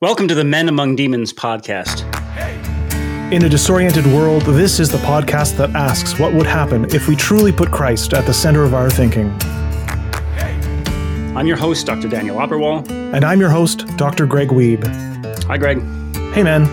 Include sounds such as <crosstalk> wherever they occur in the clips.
Welcome to the Men Among Demons podcast. In a disoriented world, this is the podcast that asks what would happen if we truly put Christ at the center of our thinking. I'm your host, Dr. Daniel Opperwall. And I'm your host, Dr. Greg Wiebe. Hi, Greg. Hey, man.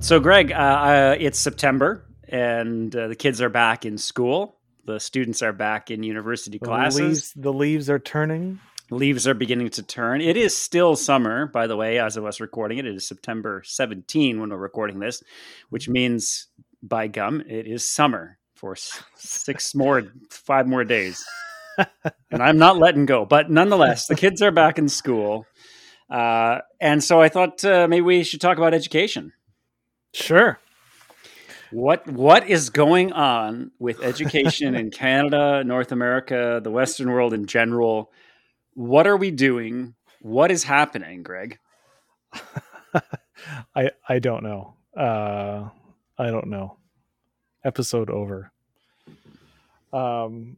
So, Greg, uh, uh, it's September and uh, the kids are back in school. The students are back in university The classes. leaves, the leaves are turning. Leaves are beginning to turn. It is still summer, by the way, as of us recording it. It is September 17 when we're recording this, which means, by gum, it is summer for six more, five more days. and I'm not letting go. But nonetheless, the kids are back in school. Uh, and so I thought uh, maybe we should talk about education. Sure. What what is going on with education in Canada, North America, the Western world in general? What are we doing? What is happening, Greg? <laughs> I I don't know. Uh, I don't know. Episode over. Um,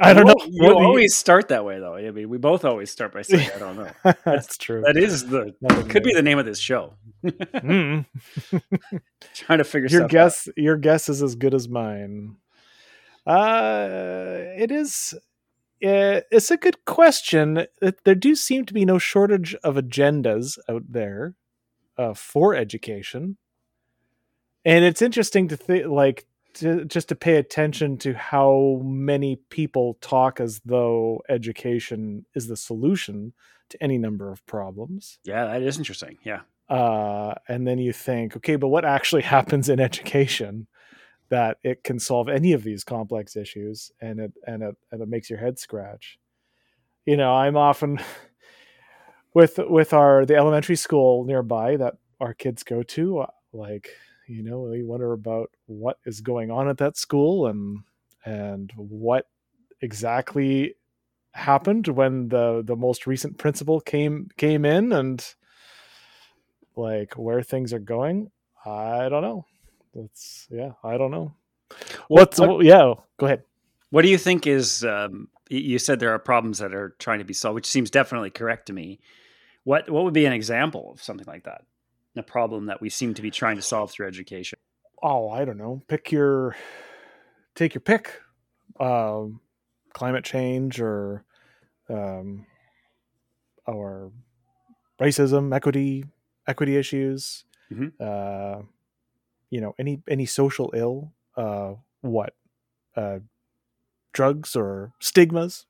I don't You know. You What do you- always start that way, though. I mean, we both always start by saying, "I don't know." <laughs> That's true. That is the That could be the name of this show. Mm. <laughs> Trying to figure your stuff out. guess your guess is as good as mine uh it is it's a good question there do seem to be no shortage of agendas out there uh, for education and it's interesting to think like to, just to pay attention to how many people talk as though education is the solution to any number of problems Yeah, that is interesting. Yeah. uh, and then you think, okay, but what actually <laughs> happens in education that it can solve any of these complex issues, and it and it and it makes your head scratch. You know, I'm often <laughs> with with our the elementary school nearby that our kids go to, uh, like you know, we wonder about what is going on at that school and and what exactly happened when the the most recent principal came came in and like where things are going i don't know that's yeah i don't know what's what- yeah go ahead What do you think is? Um, you said there are problems that are trying to be solved, which seems definitely correct to me. What What would be an example of something like that? A problem that we seem to be trying to solve through education. oh i don't know pick your take your pick um climate change or um or racism equity equity issues Mhm. uh you know any any social ill uh what? Uh drugs or stigmas?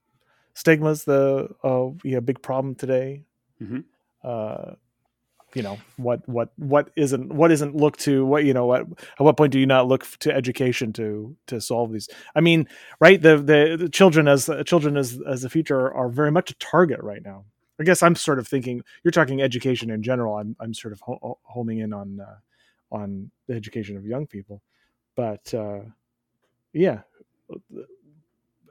Stigmas the uh yeah big problem today? Mhm. uh you know what what what isn't what isn't looked to what you know what at what point do you not look to education to to solve these? I mean right the the, the children as children as as the future are, are very much a target right now. I guess i'm sort of thinking you're talking education in general i'm i'm sort of ho- homing in on uh, on the education of young people. But uh yeah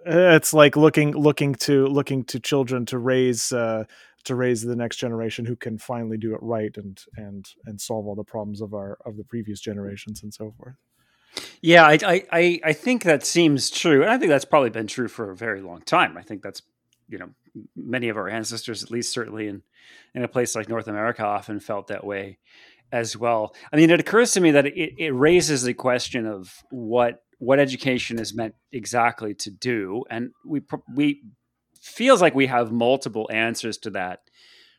it's like looking looking to looking to children to raise uh to raise the next generation who can finally do it right and and and solve all the problems of our of the previous generations and so forth. Yeah, I, I, I, think that seems true, and I think that's probably been true for a very long time. I think that's you know many of our ancestors, at least certainly in in a place like North America, often felt that way as well. I mean, it occurs to me that it, it raises the question of what what education is meant exactly to do, and we we feels like we have multiple answers to that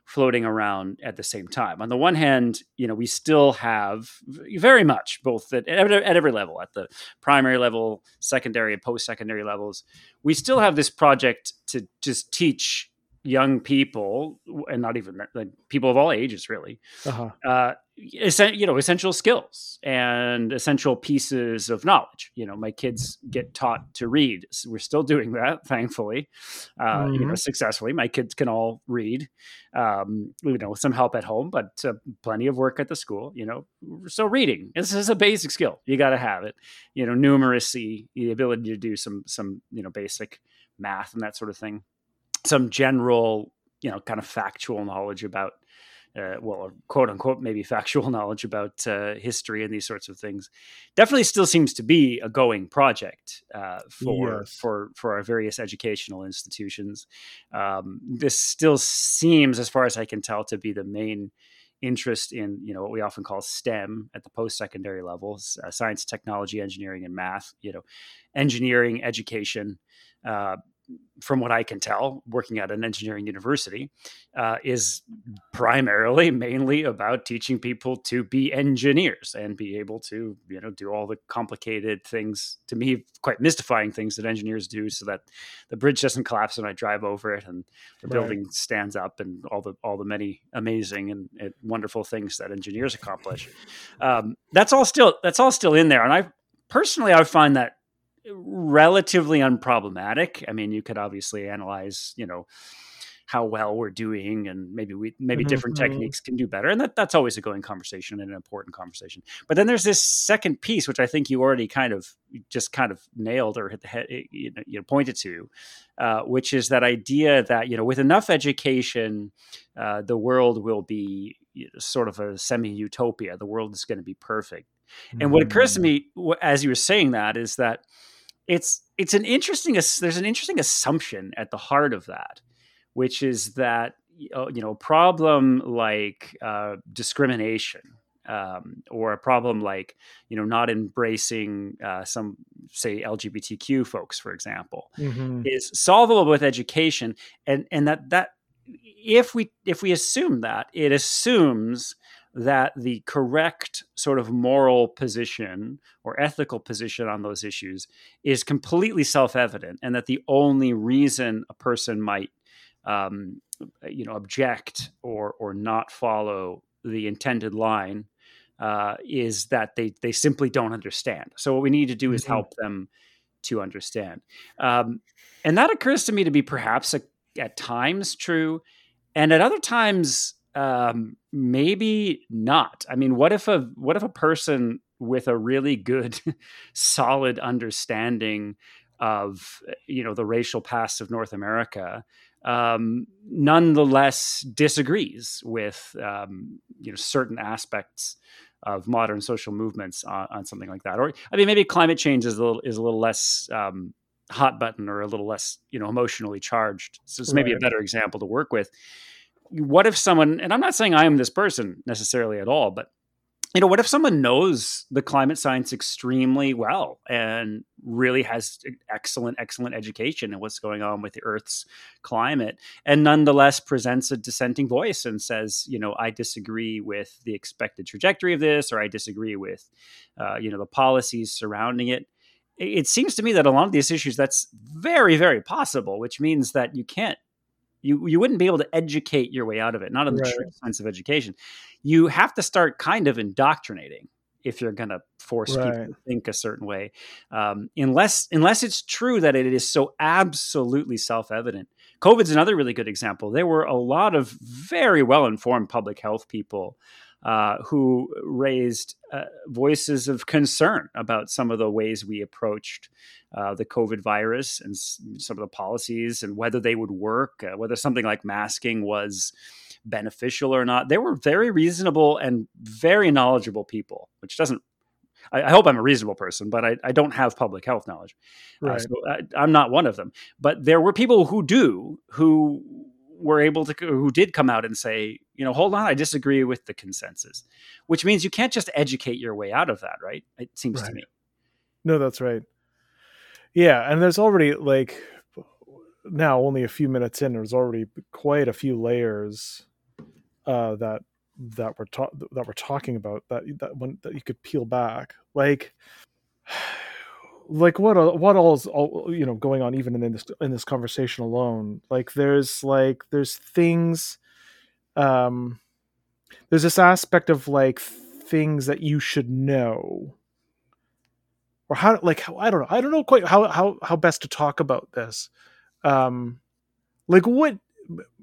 floating around at the same time. On the one hand, you know, we still have very much both at, at every level, at the primary level, secondary, and post-secondary levels, we still have this project to just teach young people, and not even like, people of all ages, really, uh-huh uh, you know, essential skills and essential pieces of knowledge. You know, my kids get taught to read. So we're still doing that, <laughs> thankfully, uh, you know, Mhm. successfully. My kids can all read, um, you know, with some help at home, but uh, plenty of work at the school. You know, so reading this is a basic skill. You got to have it. You know, numeracy, the ability to do some some you know basic math and that sort of thing. Some general, you know, kind of factual knowledge about uh, well, quote unquote, maybe <laughs> factual knowledge about uh, history and these sorts of things, definitely still seems to be a going project uh, for yes. for for our various educational institutions. Um, this still seems, as far as I can tell, to be the main interest in you know what we often call STEM at the post secondary levels: uh, science, technology, engineering, and math. You know, engineering education. Uh, from what I can tell, working at an engineering university, uh, is primarily <laughs> mainly about teaching people to be engineers and be able to, you know, do all the complicated things. To me, quite mystifying things that engineers do, so that the bridge doesn't collapse when I drive over it, and the right. building stands up, and all the all the many amazing and, and wonderful things that engineers accomplish. Um, that's all still that's all still in there, and I personally I find that relatively unproblematic. I mean, you could obviously analyze, you know, how well we're doing and maybe we maybe mm-hmm. different mm-hmm. techniques can do better and that, that's always a going conversation and an important conversation but then there's this second piece which i think you already kind of just kind of nailed or hit the head eh, you know, you know pointed to uh, which is that idea that you know with enough education uh, the world will be sort of a semi utopia the world is going to be perfect and mm-hmm. what occurs to mm-hmm. me as you were saying that is that it's it's an interesting there's an interesting assumption at the heart of that, which is that uh, you know a problem like uh, discrimination um, or a problem like you know not embracing uh, some say LGBTQ folks, for example, mm-hmm. is solvable with education, and and that that if we if we assume that it assumes that the correct sort of moral position or ethical position on those issues is completely self-evident and that the only reason a person might um, you know object or or not follow the intended line uh, is that they they simply don't understand so what we need to do is mm-hmm. help them to understand um, and that occurs to me to be perhaps a, at times true and at other times um, maybe not. I mean, what if a what if a person with a really good, <laughs> solid understanding of you know the racial past of North America, um, nonetheless disagrees with um, you know certain aspects of modern social movements on, on, something like that. Or I mean, maybe climate change is a little is a little less um, hot button or a little less you know emotionally charged. So it's maybe right. a better example to work with what if someone and i'm not saying i am this person necessarily at all but you know what if someone knows the climate science extremely well and really has excellent excellent education in what's going on with the earth's climate and nonetheless presents a dissenting voice and says you know i disagree with the expected trajectory of this or i disagree with uh, you know the policies surrounding it. It seems to me that a lot of these issues that's very very possible which means that you can't you you wouldn't be able to educate your way out of it, not in the right. true sense of education. You have to start kind of indoctrinating if you're going to force right. people to think a certain way, um, unless unless it's true that it is so absolutely self evident. COVID's another really good example. There were a lot of very well informed public health people uh, who raised uh, voices of concern about some of the ways we approached uh, the COVID virus and s- some of the policies and whether they would work, uh, whether something like masking was beneficial or not. They were very reasonable and very knowledgeable people, which doesn't. I, I hope I'm a reasonable person, but I, I don't have public health knowledge. Uh, so I, I'm not one of them. But there were people who do, who were able to who did come out and say you know hold on i disagree with the consensus which means you can't just educate your way out of that right? It seems right. to me. No that's right. Yeah and there's already like now only a few minutes in there's already quite a few layers uh that that we're ta- that we're talking about that that one that you could peel back. Like like what what all is all you know going on even in this in this conversation alone? Like there's like there's things um there's this aspect of like things that you should know. Or how like how, i don't know i don't know quite how how how best to talk about this. Um like what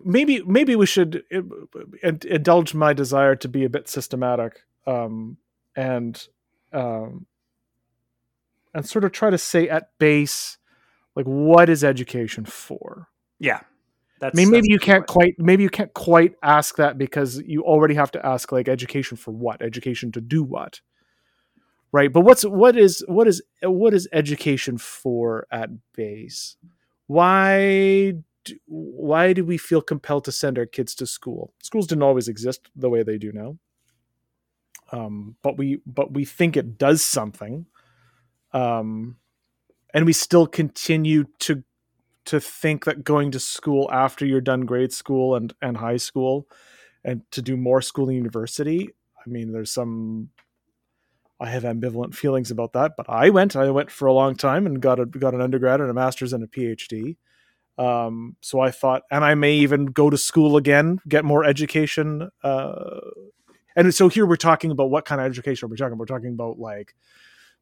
maybe maybe we should indulge my desire to be a bit systematic um and um and sort of try to say at base like what is education for yeah That's, I mean, maybe you can't point. quite maybe you can't quite ask that because you already have to ask like education for what? Education to do what? Right? But what's what is what is what is education for at base? Why do, why do we feel compelled to send our kids to school? Schools didn't always exist the way they do now. Um, but we but we think it does something. Um, and we still continue to to think that going to school after you're done grade school and and high school and to do more school and university i mean there's some i have ambivalent feelings about that but i went i went for a long time and got a got an undergrad and a master's and a phd um, so i thought and i may even go to school again get more education uh, and so here we're talking about what kind of education are we talking about. We're talking about like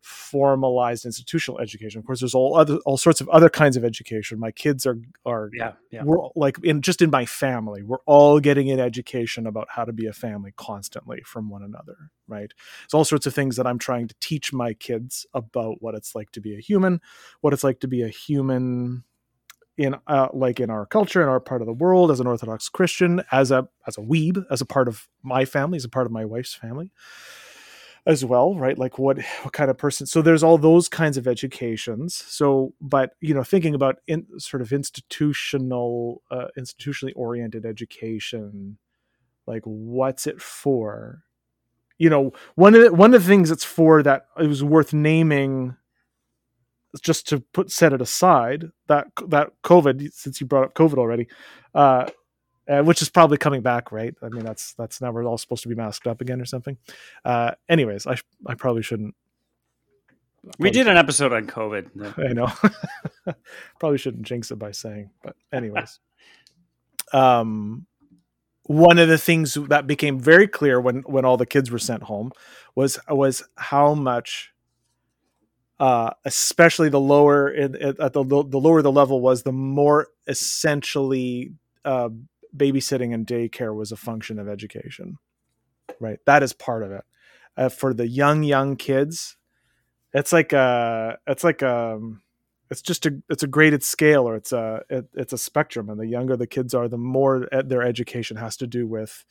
formalized institutional education. Of course, there's all other all sorts of other kinds of education. My kids are are Yeah, yeah. we're like in just in my family, we're all getting an education about how to be a family constantly from one another. Right? It's all sorts of things that I'm trying to teach my kids about what it's like to be a human, what it's like to be a human in uh, like in our culture in our part of the world as an orthodox christian as a as a Wiebe as a part of my family as a part of my wife's family as well right? Like what what kind of person so there's all those kinds of educations. So but you know thinking about in sort of institutional uh, institutionally oriented education like what's it for? You know one of the, one of the things it's for that it was worth naming just to put set it aside that that covid since you brought up covid already uh uh, which is probably coming back, right? I mean, that's that's now we're all supposed to be masked up again or something. Uh, anyways, I sh- I probably shouldn't. We probably did an episode on COVID. No. I know. <laughs> Probably shouldn't jinx it by saying, but <laughs> anyways. um one of the things that became very clear when when all the kids were sent home was was how much uh especially the lower in, at the the lower the level was the more essentially uh babysitting and daycare was a function of education right that is part of it uh, for the young young kids it's like a it's like um it's just a it's a graded scale or it's a it, it's a spectrum and the younger the kids are the more e- their education has to do with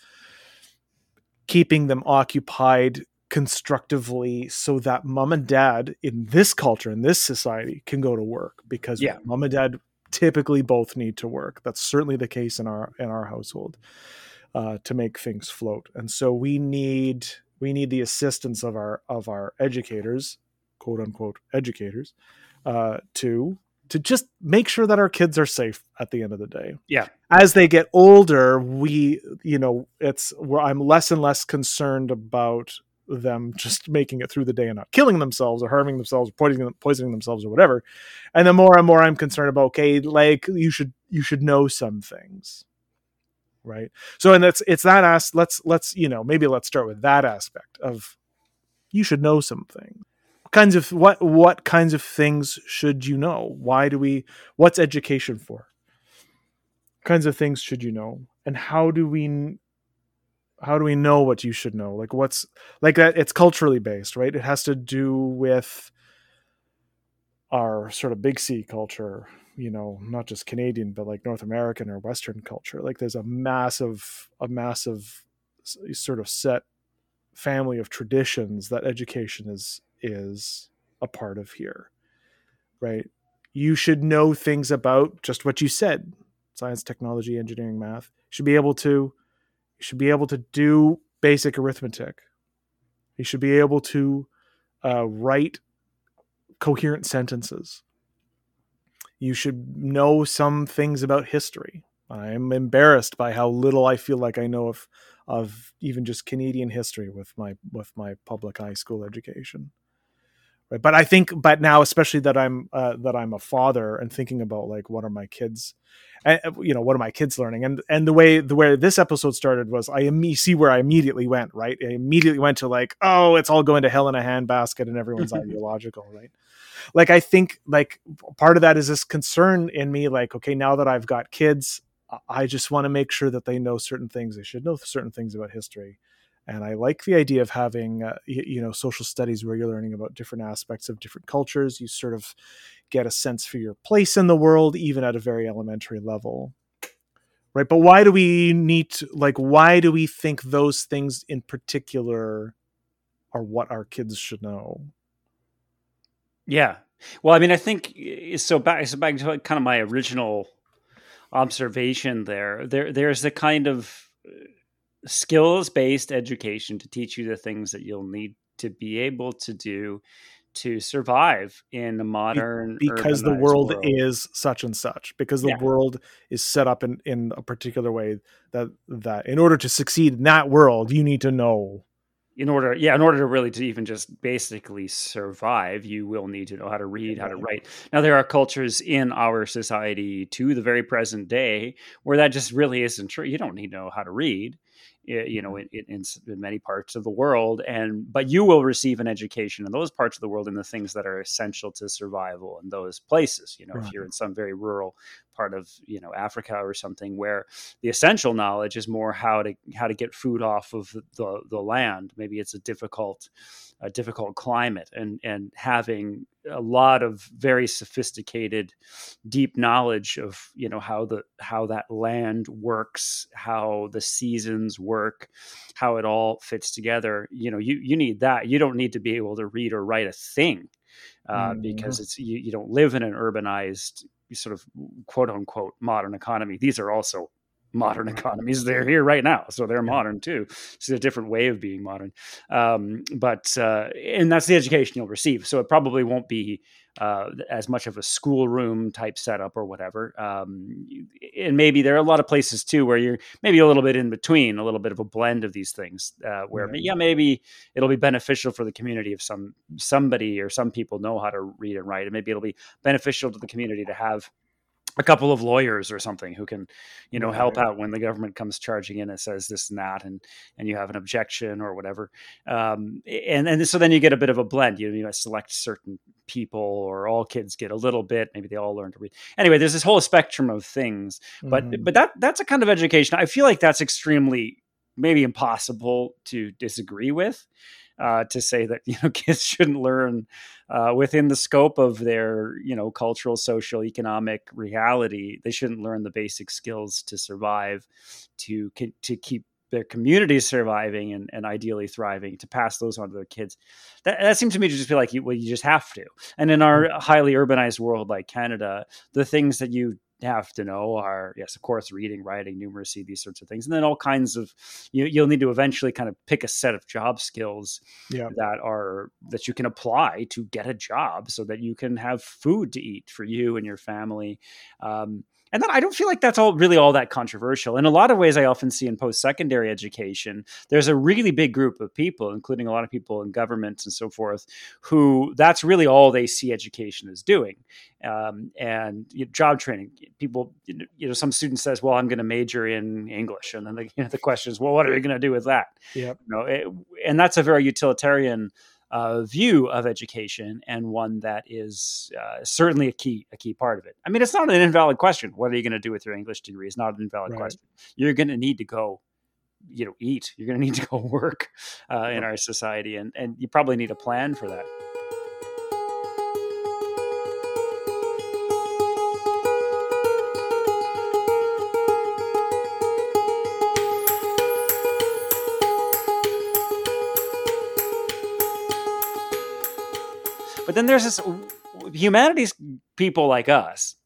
keeping them occupied constructively so that mom and dad in this culture in this society can go to work because Yeah. mom and dad typically both need to work that's certainly the case in our in our household uh, to make things float and so we need we need the assistance of our of our educators quote unquote educators uh, to to just make sure that our kids are safe at the end of the day. Yeah. As they get older, we you know it's where I'm less and less concerned about them just making it through the day and not killing themselves or harming themselves or poisoning, poisoning themselves or whatever. And the more and more I'm concerned about, okay, like you should you should know some things. Right. So and that's it's that as let's let's you know maybe let's start with that aspect of you should know some something kinds of what what kinds of things should you know why do we what's education for kinds of things should you know and how do we how do we know what you should know? Like what's like that it's culturally based right? It has to do with our sort of big c culture you know not just canadian but like north american or western culture. Like there's a massive a massive sort of set family of traditions that education is is a part of here right? You should know things about just what you said. Science technology engineering math. You should be able to you should be able to do basic arithmetic. You should be able to uh, write coherent sentences. You should know some things about history. I'm embarrassed by how little i feel like i know of of even just canadian history with my with my public high school education right but i think but now especially that i'm uh, that i'm a father and thinking about like what are my kids and you know what are my kids learning? And and the way the way this episode started was i imme- see where i immediately went right? I immediately went to like oh it's all going to hell in a handbasket and everyone's <laughs> ideological right? Like i think like part of that is this concern in me like okay now that i've got kids i just want to make sure that they know certain things. They should know certain things about history and i like the idea of having uh, you, you know social studies where you're learning about different aspects of different cultures. You sort of get a sense for your place in the world even at a very elementary level. Right but why do we need to like why do we think those things in particular are what our kids should know? Yeah. Well i mean i think so back so back to kind of my original observation there there there's a kind of uh, skills based education to teach you the things that you'll need to be able to do to survive in a modern because the world, world, is such and such because the yeah. world is set up in in a particular way that that in order to succeed in that world you need to know. In order yeah in order to really to even just basically survive you will need to know how to read how to write. Now there are cultures in our society to the very present day where that just really isn't true. You don't need to know how to read Eh, you know mm-hmm. in, in, in, many parts of the world and but you will receive an education in those parts of the world in the things that are essential to survival in those places you know right. if you're in some very rural part of you know Africa or something where the essential knowledge is more how to how to get food off of the the land maybe it's a difficult a difficult climate and and having a lot of very sophisticated deep knowledge of you know how the how that land works how the seasons work how it all fits together you know you you need that you don't need to be able to read or write a thing uh, mm-hmm. because it's you, you don't live in an urbanized sort of quote unquote modern economy these are also modern <laughs> economies. They're here right now, so they're yeah. modern too. It's a different way of being modern, um, but uh, and that's the education you'll receive. So it probably won't be uh, as much of a schoolroom type setup or whatever. Um, and maybe there are a lot of places too where you're maybe a little bit in between, a little bit of a blend of these things. Uh, where yeah. yeah, maybe it'll be beneficial for the community if some somebody or some people know how to read and write, and maybe it'll be beneficial to the community to have a couple of lawyers or something who can you know help out when the government comes charging in and says this and that and and you have an objection or whatever. Um, and and so then you get a bit of a blend. You, know you select certain people or all kids get a little bit. Maybe they all learn to read. Anyway there's this whole spectrum of things but mm-hmm. but that that's a kind of education i feel like that's extremely maybe impossible to disagree with uh, to say that <laughs> you know kids shouldn't learn uh, within the scope of their you know cultural, social, economic reality. They shouldn't learn the basic skills to survive, to to keep their communities surviving and, and ideally thriving to pass those on to their kids that, that seems to me to just be like well you just have to and in our mm. highly urbanized world like canada the things that you have to know are yes of course reading writing numeracy these sorts of things and then all kinds of you, you'll need to eventually kind of pick a set of job skills yeah. that are that you can apply to get a job so that you can have food to eat for you and your family um, and then I don't feel like that's all really all that controversial. In a lot of ways, I often see in post secondary education, there's a really big group of people, including a lot of people in governments and so forth, who that's really all they see education as doing. Um, and you know, job training, people, you know, some student says, "Well, I'm going to major in English," and then the, <laughs> you know, the question is, "Well, what are you going to do with that?" Yeah, you know, it, and that's a very utilitarian uh, view of education and one that is uh, certainly a key a key part of it. I mean, it's not an invalid question. What are you going to do with your English degree? It's not an invalid right. question. You're going to need to go, you know, eat. You're going <laughs> to need to go work uh, in our society, and and you probably need a plan for that. Then there's this humanities people like us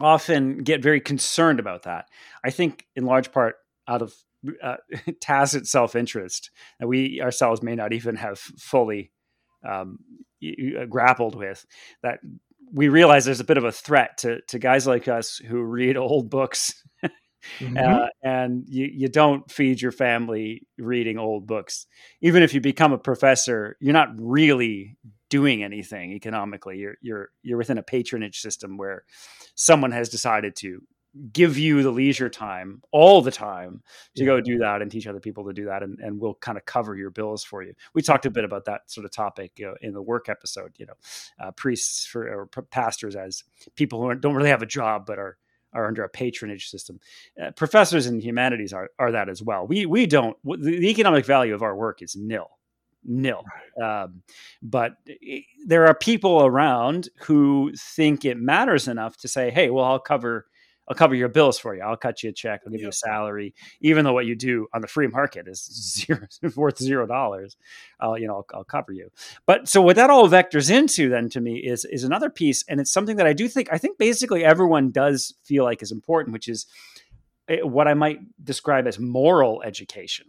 often get very concerned about that. I think in large part out of uh, <laughs> tacit self interest that we ourselves may not even have fully um, uh, grappled with. That we realize there's a bit of a threat to, to guys like us who read old books. <laughs> mm-hmm. uh, and you, you don't feed your family reading old books. Even if you become a professor, you're not really doing anything economically. You're you're you're within a patronage system where someone has decided to give you the leisure time all the time to yeah. go do that and teach other people to do that and, and we'll kind of cover your bills for you we talked a bit about that sort of topic you know, in the work episode you know uh, priests for or pastors as people who don't really have a job but are are under a patronage system. Uh, professors in humanities are, are that as well. We we don't the, the economic value of our work is nil nil. Um, but there are people around who think it matters enough to say, "Hey, well, I'll cover, I'll cover your bills for you. I'll cut you a check. I'll give Yep. you a salary, even though what you do on the free market is zero, <laughs> worth zero dollars. I'll, you know, I'll, I'll cover you. But so what that all vectors into then to me is is another piece, and it's something that I do think I think basically everyone does feel like is important, which is eh, what I might describe as moral education.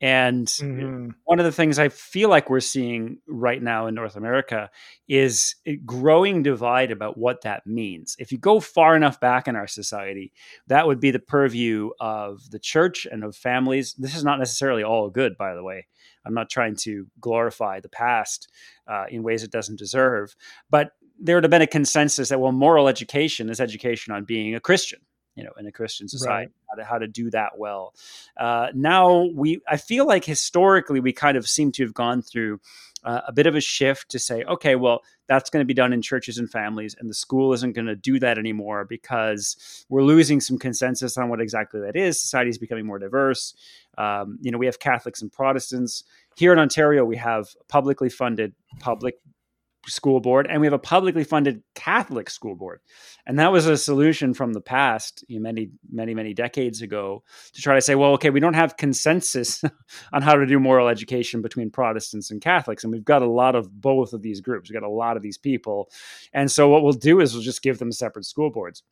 And Mhm. one of the things I feel like we're seeing right now in North America is a growing divide about what that means. If you go far enough back in our society, that would be the purview of the church and of families. This is not necessarily all good, by the way. I'm not trying to glorify the past uh, in ways it doesn't deserve, but there would have been a consensus that well, moral education is education on being a Christian. You know, in a Christian society, how, to, how to do that well. Uh, now we, I feel like historically we kind of seem to have gone through uh, a bit of a shift to say, okay, well, that's going to be done in churches and families, and the school isn't going to do that anymore because we're losing some consensus on what exactly that is. Society is becoming more diverse. Um, you know, we have Catholics and Protestants here in Ontario. We have publicly funded public school board and we have a publicly funded catholic school board. And that was a solution from the past you know, many many many decades ago to try to say well okay we don't have consensus <laughs> on how to do moral education between protestants and catholics and we've got a lot of both of these groups. We've got a lot of these people. And so what we'll do is we'll just give them separate school boards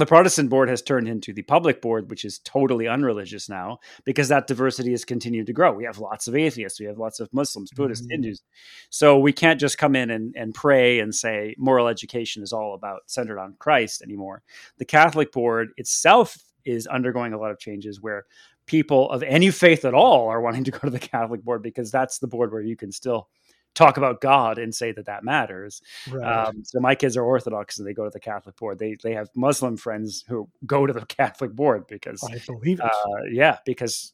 the Protestant board has turned into the public board, which is totally unreligious now because that diversity has continued to grow. We have lots of atheists, we have lots of Muslims, Buddhists, Mhm. Hindus. So we can't just come in and, and pray and say moral education is all about centered on Christ anymore. The Catholic board itself is undergoing a lot of changes where people of any faith at all are wanting to go to the Catholic board because that's the board where you can still talk about God and say that that matters. Right. Um, so my kids are Orthodox and they go to the Catholic board. They they have Muslim friends who go to the <laughs> Catholic board because I believe it. uh, yeah, because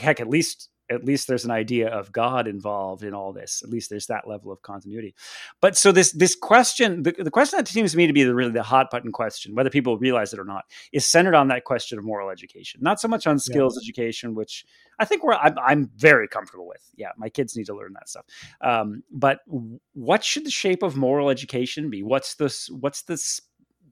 heck, at least at least there's an idea of God involved in all this. At least there's that level of continuity. But so this this question, the, the question that seems to me to be the really the hot button question, whether people realize it or not, is centered on that question of moral education, not so much on skills education, which I think we're I'm, I'm very comfortable with. Yeah, my kids need to learn that stuff. Um, but what should the shape of moral education be? What's this? What's this?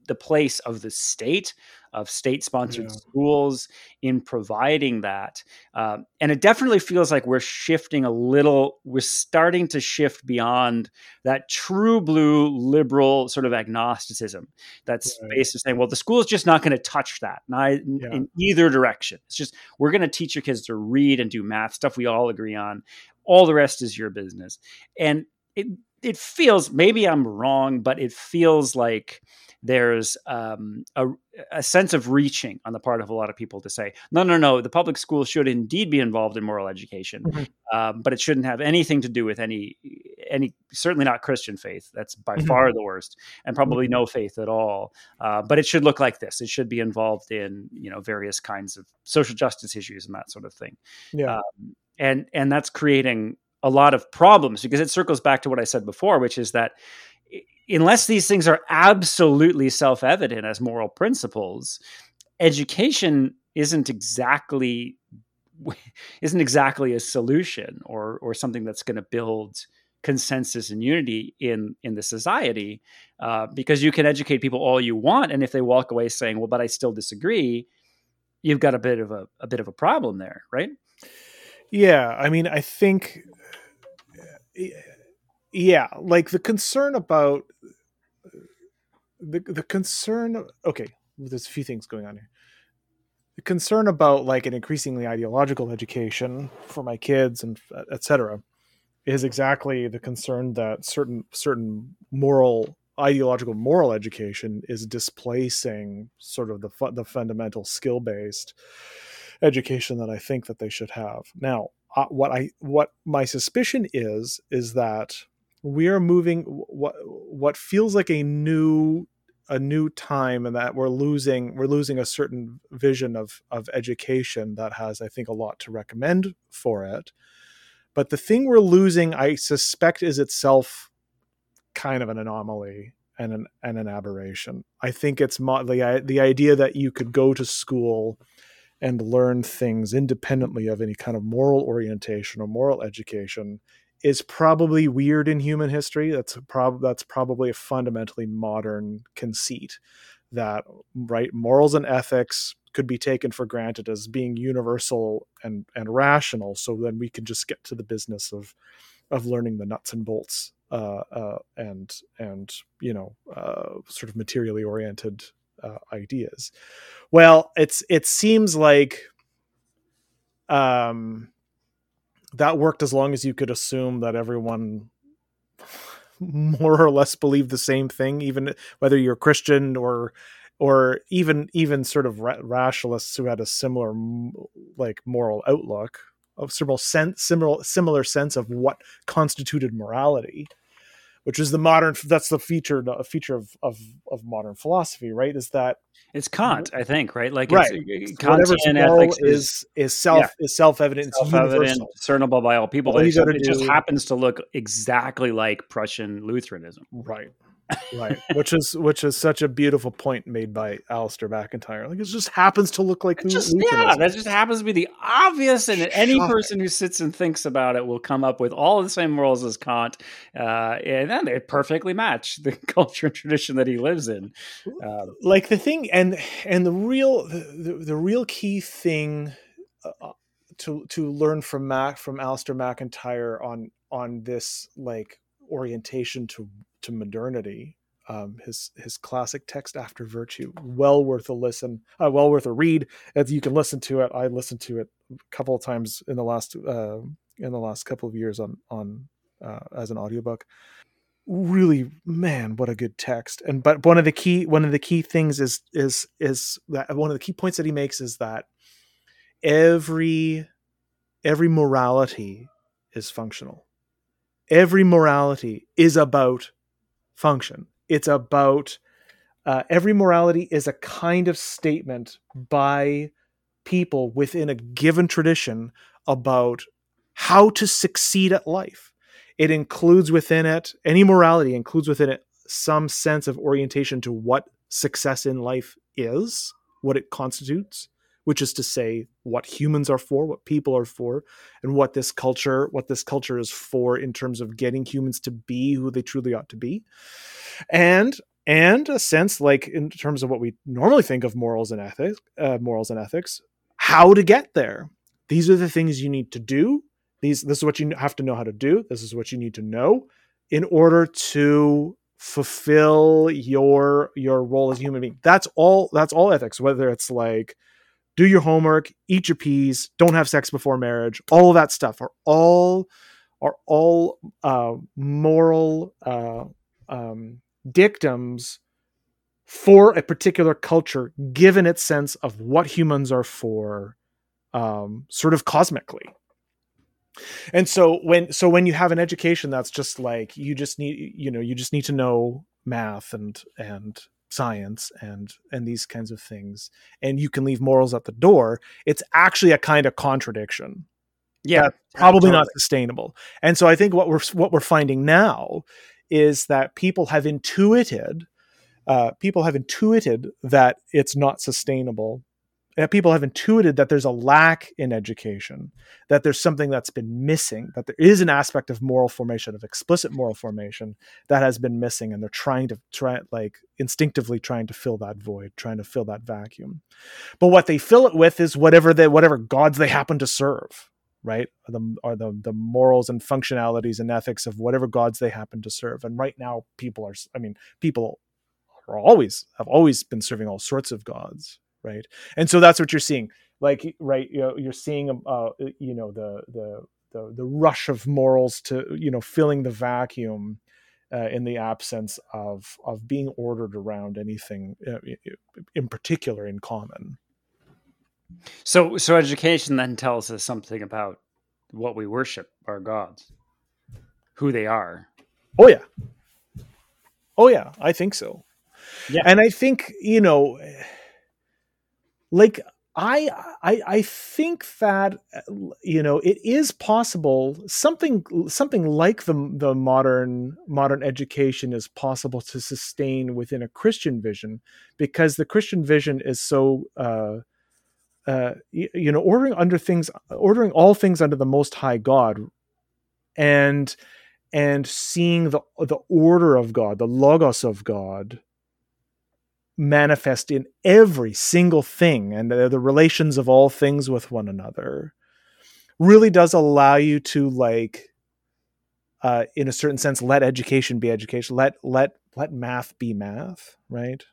The place of the state of state-sponsored Yeah. schools in providing that, um, and it definitely feels like we're shifting a little. We're starting to shift beyond that true blue liberal sort of agnosticism. That's Right. based on saying, well, the school is just not going to touch that, not Yeah. in either direction. It's just we're going to teach your kids to read and do math stuff we all agree on. All the rest is your business, and it it feels maybe I'm wrong, but it feels like there's um, a, a sense of reaching on the part of a lot of people to say, no, no, no, the public school should indeed be involved in moral education, Mhm. um, but it shouldn't have anything to do with any any certainly not Christian faith. That's by Mhm. far the worst, and probably Mhm. no faith at all. Uh, but it should look like this. It should be involved in you know various kinds of social justice issues and that sort of thing yeah. um, and and that's creating a lot of problems because it circles back to what I said before, which is that unless these things are absolutely self-evident as moral principles, education isn't exactly <laughs> isn't exactly a solution or or something that's going to build consensus and unity in in the society uh, because you can educate people all you want and if they walk away saying well but i still disagree you've got a bit of a, a bit of a problem there right? Yeah, I mean, I think, yeah, like the concern about the the concern. Okay, there's a few things going on here. The concern about like an increasingly ideological education for my kids and etc. is exactly the concern that certain certain moral ideological moral education is displacing sort of the fu- the fundamental skill based education that I think that they should have. Now, uh, what I what my suspicion is is that we are moving what what feels like a new a new time and that we're losing we're losing a certain vision of of education that has I think a lot to recommend for it. But the thing we're losing I suspect is itself kind of an anomaly and an and an aberration. I think it's the the idea that you could go to school and learn things independently of any kind of moral orientation or moral education is probably weird in human history. That's prob- that's probably a fundamentally modern conceit that right morals and ethics could be taken for granted as being universal and and rational so then we can just get to the business of of learning the nuts and bolts uh, uh, and and you know uh, sort of materially oriented uh, ideas. Well it's it seems like um that worked as long as you could assume that everyone <laughs> more or less believed the same thing even whether you're christian or or even even sort of ra- rationalists who had a similar like moral outlook of similar sense similar similar sense of what constituted morality which is the modern that's the feature a feature of, of of modern philosophy right? Is that it's kant i think right? Like right. Kantian ethics is is self yeah. is self-evident self-evident discernible by all people all it, it just happens to look exactly like prussian lutheranism. Right right. <laughs> Which is which is such a beautiful point made by Alasdair MacIntyre. Like it just happens to look like just, yeah that just happens to be the obvious and Shocking. any person who sits and thinks about it will come up with all the same morals as Kant uh, and then they perfectly match the <laughs> culture and tradition that he lives in. Um, like the thing and and the real the, the, real key thing uh, uh to to learn from Mac from Alasdair MacIntyre on on this like orientation to to modernity. Um, his his classic text after virtue, well worth a listen, uh, well worth a read. As you can listen to it, I listened to it a couple of times in the last uh, in the last couple of years on on uh, as an audiobook. Really, man, what a good text! And but one of the key one of the key things is is is that one of the key points that he makes is that every every morality is functional. Every morality is about function. It's about uh, every morality is a kind of statement by people within a given tradition about how to succeed at life. It includes within it, any morality includes within it some sense of orientation to what success in life is, what it constitutes, which is to say what humans are for, what people are for, and what this culture, what this culture is for in terms of getting humans to be who they truly ought to be. And and a sense like in terms of what we normally think of morals and ethics, uh, morals and ethics, how to get there. These are the things you need to do. These this is what you have to know how to do. This is what you need to know in order to fulfill your your role as a human being. That's all that's all ethics, whether it's like do your homework, eat your peas, don't have sex before marriage. All of that stuff are all are all uh, moral uh, um, dictums for a particular culture, given its sense of what humans are for, um, sort of cosmically. And so when so when you have an education that's just like you just need you know you just need to know math and and science and and these kinds of things and you can leave morals at the door it's actually a kind of contradiction yeah probably totally. not sustainable and so i think what we're what we're finding now is that people have intuited uh, people have intuited that it's not sustainable people have intuited that there's a lack in education, that there's something that's been missing, that there is an aspect of moral formation, of explicit moral formation that has been missing, and they're trying to try like instinctively trying to fill that void, trying to fill that vacuum. But what they fill it with is whatever they whatever gods they happen to serve, right? Are the are the the morals and functionalities and ethics of whatever gods they happen to serve. And right now, people are, I mean, people are always have always been serving all sorts of gods right? And so that's what you're seeing. Like right you know, you're seeing um, uh, you know the the the the rush of morals to you know filling the vacuum uh, in the absence of of being ordered around anything uh, in particular in common. So so education then tells us something about what we worship our gods who they are. Oh yeah. Oh yeah i think so. Yeah. And i think you know like I, I I think that you know it is possible something something like the the modern modern education is possible to sustain within a Christian vision because the Christian vision is so uh, uh, you, you know ordering under things ordering all things under the Most High God and and seeing the the order of God the logos of God manifest in every single thing and the, the relations of all things with one another really does allow you to like uh, in a certain sense let education be education let let let math be math right?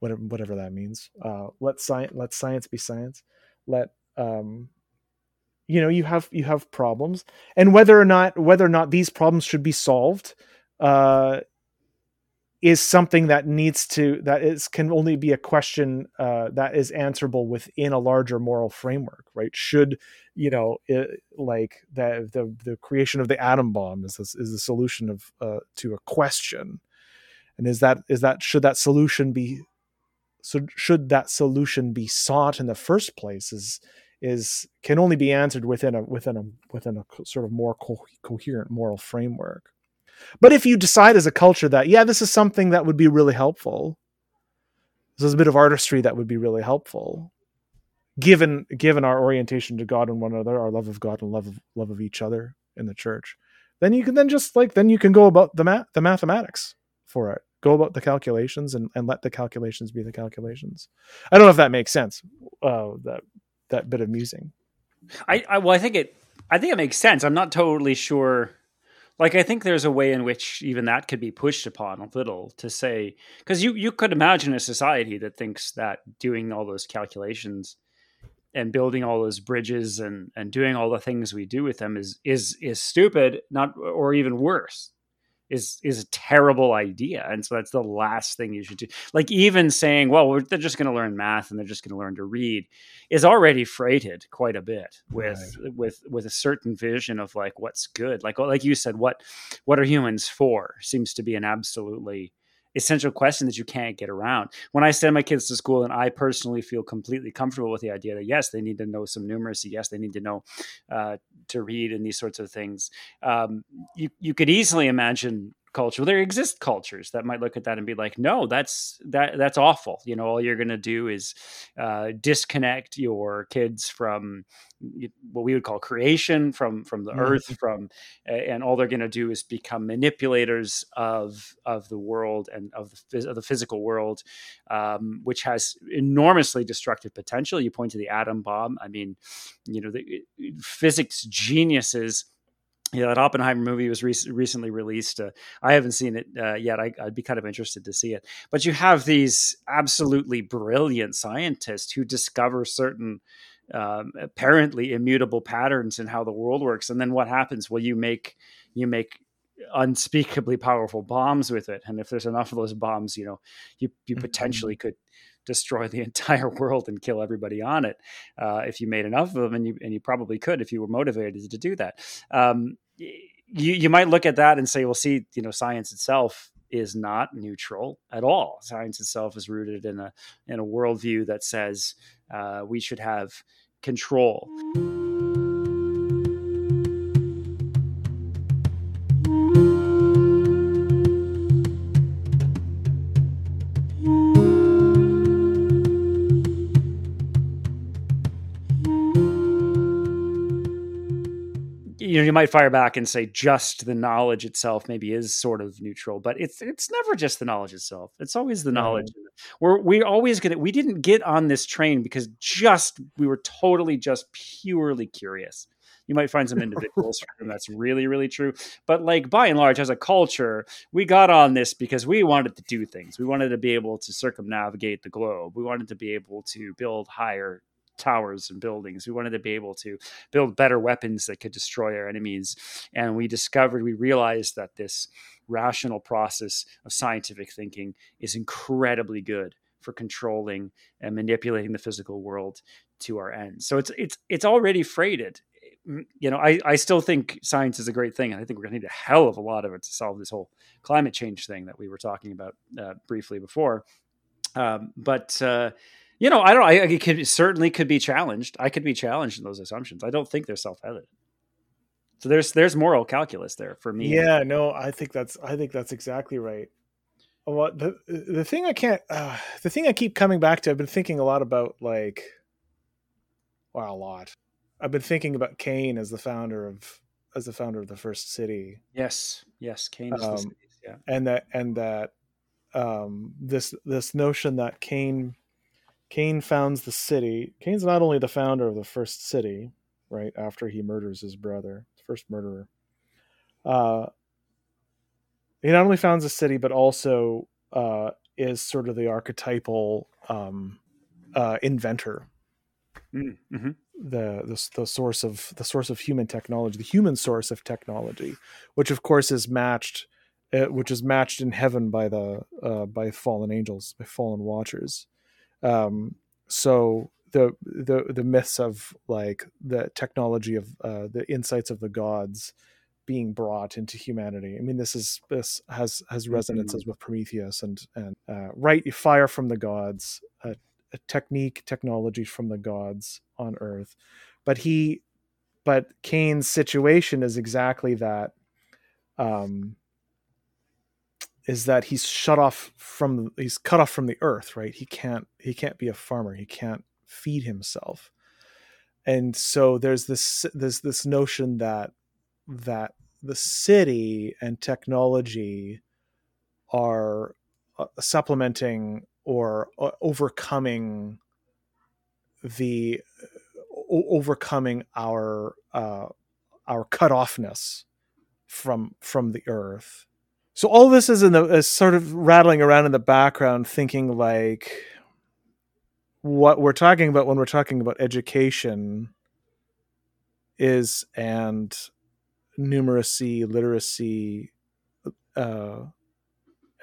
Whatever whatever that means. Uh, let science let science be science. Let um, you know you have you have problems. And whether or not whether or not these problems should be solved uh, is something that needs to that is can only be a question uh, that is answerable within a larger moral framework right? Should you know it, like the, the the creation of the atom bomb is this, is the solution of uh, to a question. And is that is that should that solution be so should that solution be sought in the first place is is can only be answered within a within a within a sort of more co- coherent moral framework but if you decide as a culture that, yeah, this is something that would be really helpful, this is a bit of artistry that would be really helpful, given given our orientation to God and one another, our love of God and love of love of each other in the church, then you can then just like then you can go about the math the mathematics for it. Go about the calculations and, and let the calculations be the calculations. I don't know if that makes sense. Uh, that that bit of musing. I, I well, I think it. I think it makes sense. I'm not totally sure like i think there's a way in which even that could be pushed upon a little to say because you you could imagine a society that thinks that doing all those calculations and building all those bridges and and doing all the things we do with them is is is stupid not or even worse is is a terrible idea and so that's the last thing you should do. Like even saying well they're just going to learn math and they're just going to learn to read is already freighted quite a bit with right. with with a certain vision of like what's good. Like like you said what what are humans for? Seems to be an absolutely essential question that you can't get around. When I send my kids to school, and I personally feel completely comfortable with the idea that yes, they need to know some numeracy, yes, they need to know uh, to read and these sorts of things. Um, you you could easily imagine culture. There exist cultures that might look at that and be like, "No, that's that that's awful." You know, all you're going to do is uh, disconnect your kids from what we would call creation, from from the mm-hmm. earth, from and all they're going to do is become manipulators of of the world and of the of the physical world, um, which has enormously destructive potential. You point to the atom bomb. I mean, you know, the physics geniuses know, that Oppenheimer movie was re- recently released. Uh, I haven't seen it uh, yet. I, would be kind of interested to see it. But you have these absolutely brilliant scientists who discover certain um, apparently immutable patterns in how the world works. And then what happens? Well, you make you make unspeakably powerful bombs with it. And if there's enough of those bombs, you know, you you mm-hmm. potentially could destroy the <laughs> entire world and kill everybody on it uh, if you made enough of them, and you and you probably could if you were motivated to do that. Um, you you might look at that and say, well, see, you know, science itself is not neutral at all. Science itself is rooted in a in a worldview that says uh, we should have control. You know you might fire back and say just the knowledge itself maybe is sort of neutral but it's it's never just the knowledge itself. It's always the mm-hmm. knowledge. We're we're always gonna we didn't get on this train because just we were totally just purely curious. You might find some <laughs> individuals for whom that's really really true but like by and large as a culture we got on this because we wanted to do things. We wanted to be able to circumnavigate the globe. We wanted to be able to build higher towers and buildings. We wanted to be able to build better weapons that could destroy our enemies. And we discovered, we realized that this rational process of scientific thinking is incredibly good for controlling and manipulating the physical world to our ends. So it's it's it's already freighted. Mm, you know, I, I still think science is a great thing, and I think we're going to need a hell of a lot of it to solve this whole climate change thing that we were talking about uh, briefly before. Um, but uh, you know, I don't. I it could certainly could be challenged. I could be challenged in those assumptions. I don't think they're self evident. So there's there's moral calculus there for me. Yeah, no, I think that's I think that's exactly right. Well, the the thing I can't uh, the thing I keep coming back to. I've been thinking a lot about like, well, a lot. I've been thinking about Cain as the founder of as the founder of the first city. Yes, yes, Cain um, yeah, and that and that um, this this notion that Cain Cain founds the city. Cain's not only the founder of the first city, right after he murders his brother, first murderer. Uh, he not only founds a city, but also uh, is sort of the archetypal um, uh, inventor. Mm, mm-hmm. The, the the source of the source of human technology, the human source of technology, which of course is matched, uh, which is matched in heaven by the uh, by fallen angels, by fallen watchers. Um, so the the the myths of like the technology of uh, the insights of the gods being brought into humanity. I mean, this is this has has resonances mm-hmm. with Prometheus and and uh, right fire from the gods, a, a technique, technology from the gods on Earth, but he, but Cain's situation is exactly that. Um, is that he's shut off from he's cut off from the earth right? He can't he can't be a farmer. He can't feed himself. And so there's this there's this notion that that the city and technology are uh, supplementing or uh, overcoming the overcoming our uh, our cutoffness from from the earth. So all this is in the is sort of rattling around in the background, thinking like what we're talking about when we're talking about education is and numeracy, literacy, uh,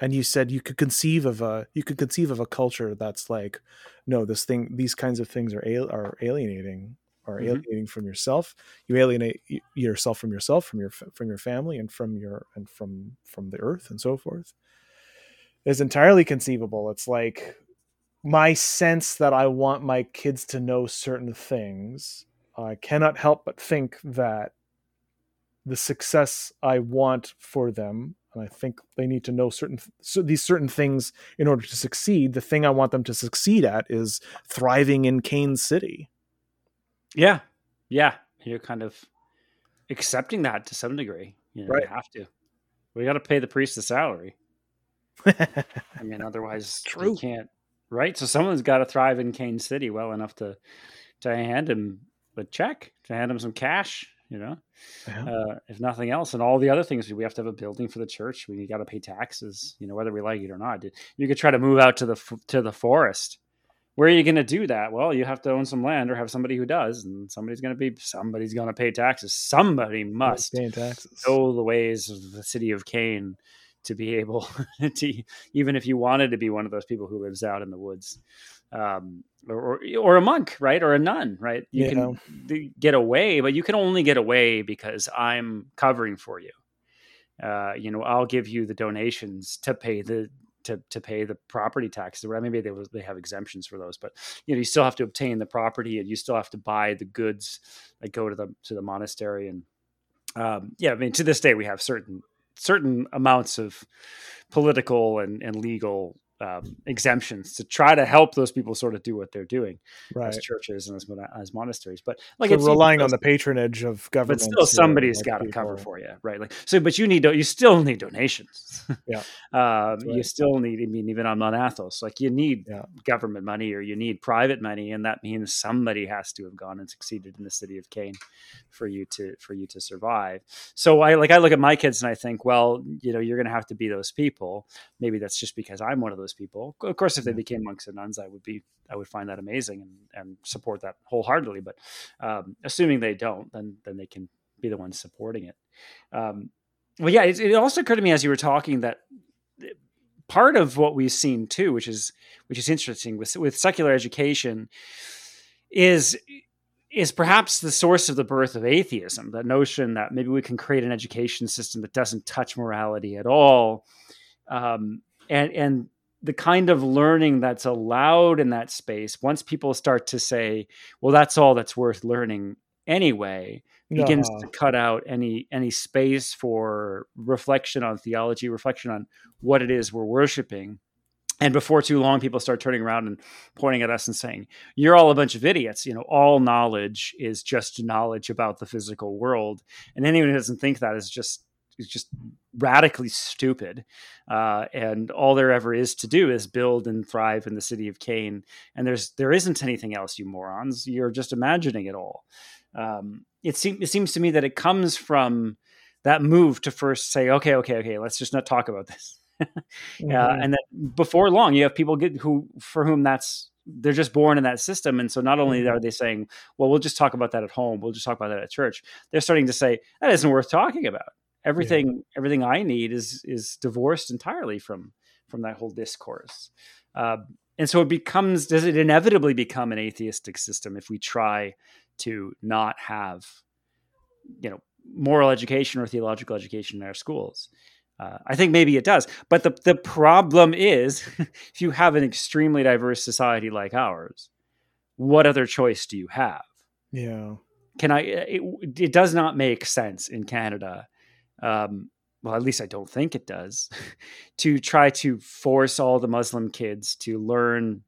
and you said you could conceive of a you could conceive of a culture that's like, no, this thing, these kinds of things are al- are alienating, are mm-hmm. alienating from yourself. You alienate yourself from yourself, from your from your family, and from your and from from the earth and so forth. Is entirely conceivable. It's like my sense that I want my kids to know certain things. I cannot help but think that the success I want for them, and I think they need to know certain so these certain things in order to succeed. The thing I want them to succeed at is thriving in Cain City. Yeah, yeah, you're kind of accepting that to some degree. You know, right. you have to. We got to pay the priest a salary. <laughs> I mean, otherwise, True. you can't. Right. So someone's got to thrive in Cain City well enough to to hand him a check, to hand him some cash, you know, yeah. uh, if nothing else. And all the other things, we have to have a building for the church. We got to pay taxes, you know, whether we like it or not. You could try to move out to the to the forest. Where are you going to do that? Well, you have to own some land or have somebody who does, and somebody's going to be somebody's going to pay taxes. Somebody must pay taxes. know the ways of the city of Cain to be able <laughs> to, even if you wanted to be one of those people who lives out in the woods. Um, or, or a monk, right? Or a nun, right? You can get away, but you can only get away because I'm covering for you. Uh, you know, I'll give you the donations to pay the to to pay the property taxes. or Maybe they they have exemptions for those, but you know, you still have to obtain the property, and you still have to buy the goods that go to the to the monastery. And um, yeah, I mean, to this day, we have certain certain amounts of political and, and legal um, exemptions to try to help those people sort of do what they're doing right. as churches and as, as monasteries. But like so it's relying on the patronage of government. But still, somebody's got to cover for you, right? Like so, but you need you still need donations. Yeah, <laughs> um, right. you still need. I mean, even on Mount Athos, like you need yeah. government money or you need private money, and that means somebody has to have gone and succeeded in the city of Cain for you to for you to survive. So I like I look at my kids and I think, well, you know, you're going to have to be those people. Maybe that's just because I'm one of those those people. Of course, if they became monks and nuns, I would be I would find that amazing and, and support that wholeheartedly. But um, assuming they don't, then then they can be the ones supporting it. Um, well, yeah, it, it also occurred to me as you were talking that part of what we've seen too, which is which is interesting with with secular education, is is perhaps the source of the birth of atheism. That notion that maybe we can create an education system that doesn't touch morality at all, um, and and the kind of learning that's allowed in that space once people start to say well that's all that's worth learning anyway begins to cut out any any space for reflection on theology reflection on what it is we're worshiping. And before too long people start turning around and pointing at us and saying you're all a bunch of idiots. You know all knowledge is just knowledge about the physical world. And anyone who doesn't think that is just is just radically stupid, uh, and all there ever is to do is build and thrive in the city of Cain. And there's there isn't anything else, you morons. You're just imagining it all. Um, it seems it seems to me that it comes from that move to first say, okay, okay, okay, let's just not talk about this. <laughs> mm-hmm. uh, and that before long, you have people get who for whom that's they're just born in that system, and so not only mm-hmm. are they saying, well, we'll just talk about that at home, we'll just talk about that at church. They're starting to say that isn't worth talking about. Everything, yeah. everything I need is is divorced entirely from from that whole discourse. Uh, and so it becomes does it inevitably become an atheistic system if we try to not have you know moral education or theological education in our schools. Uh, I think maybe it does, but the the problem is, <laughs> if you have an extremely diverse society like ours, what other choice do you have? Yeah, can I? It, it does not make sense in Canada. Um, well, at least I don't think it does, <laughs> to try to force all the Muslim kids to learn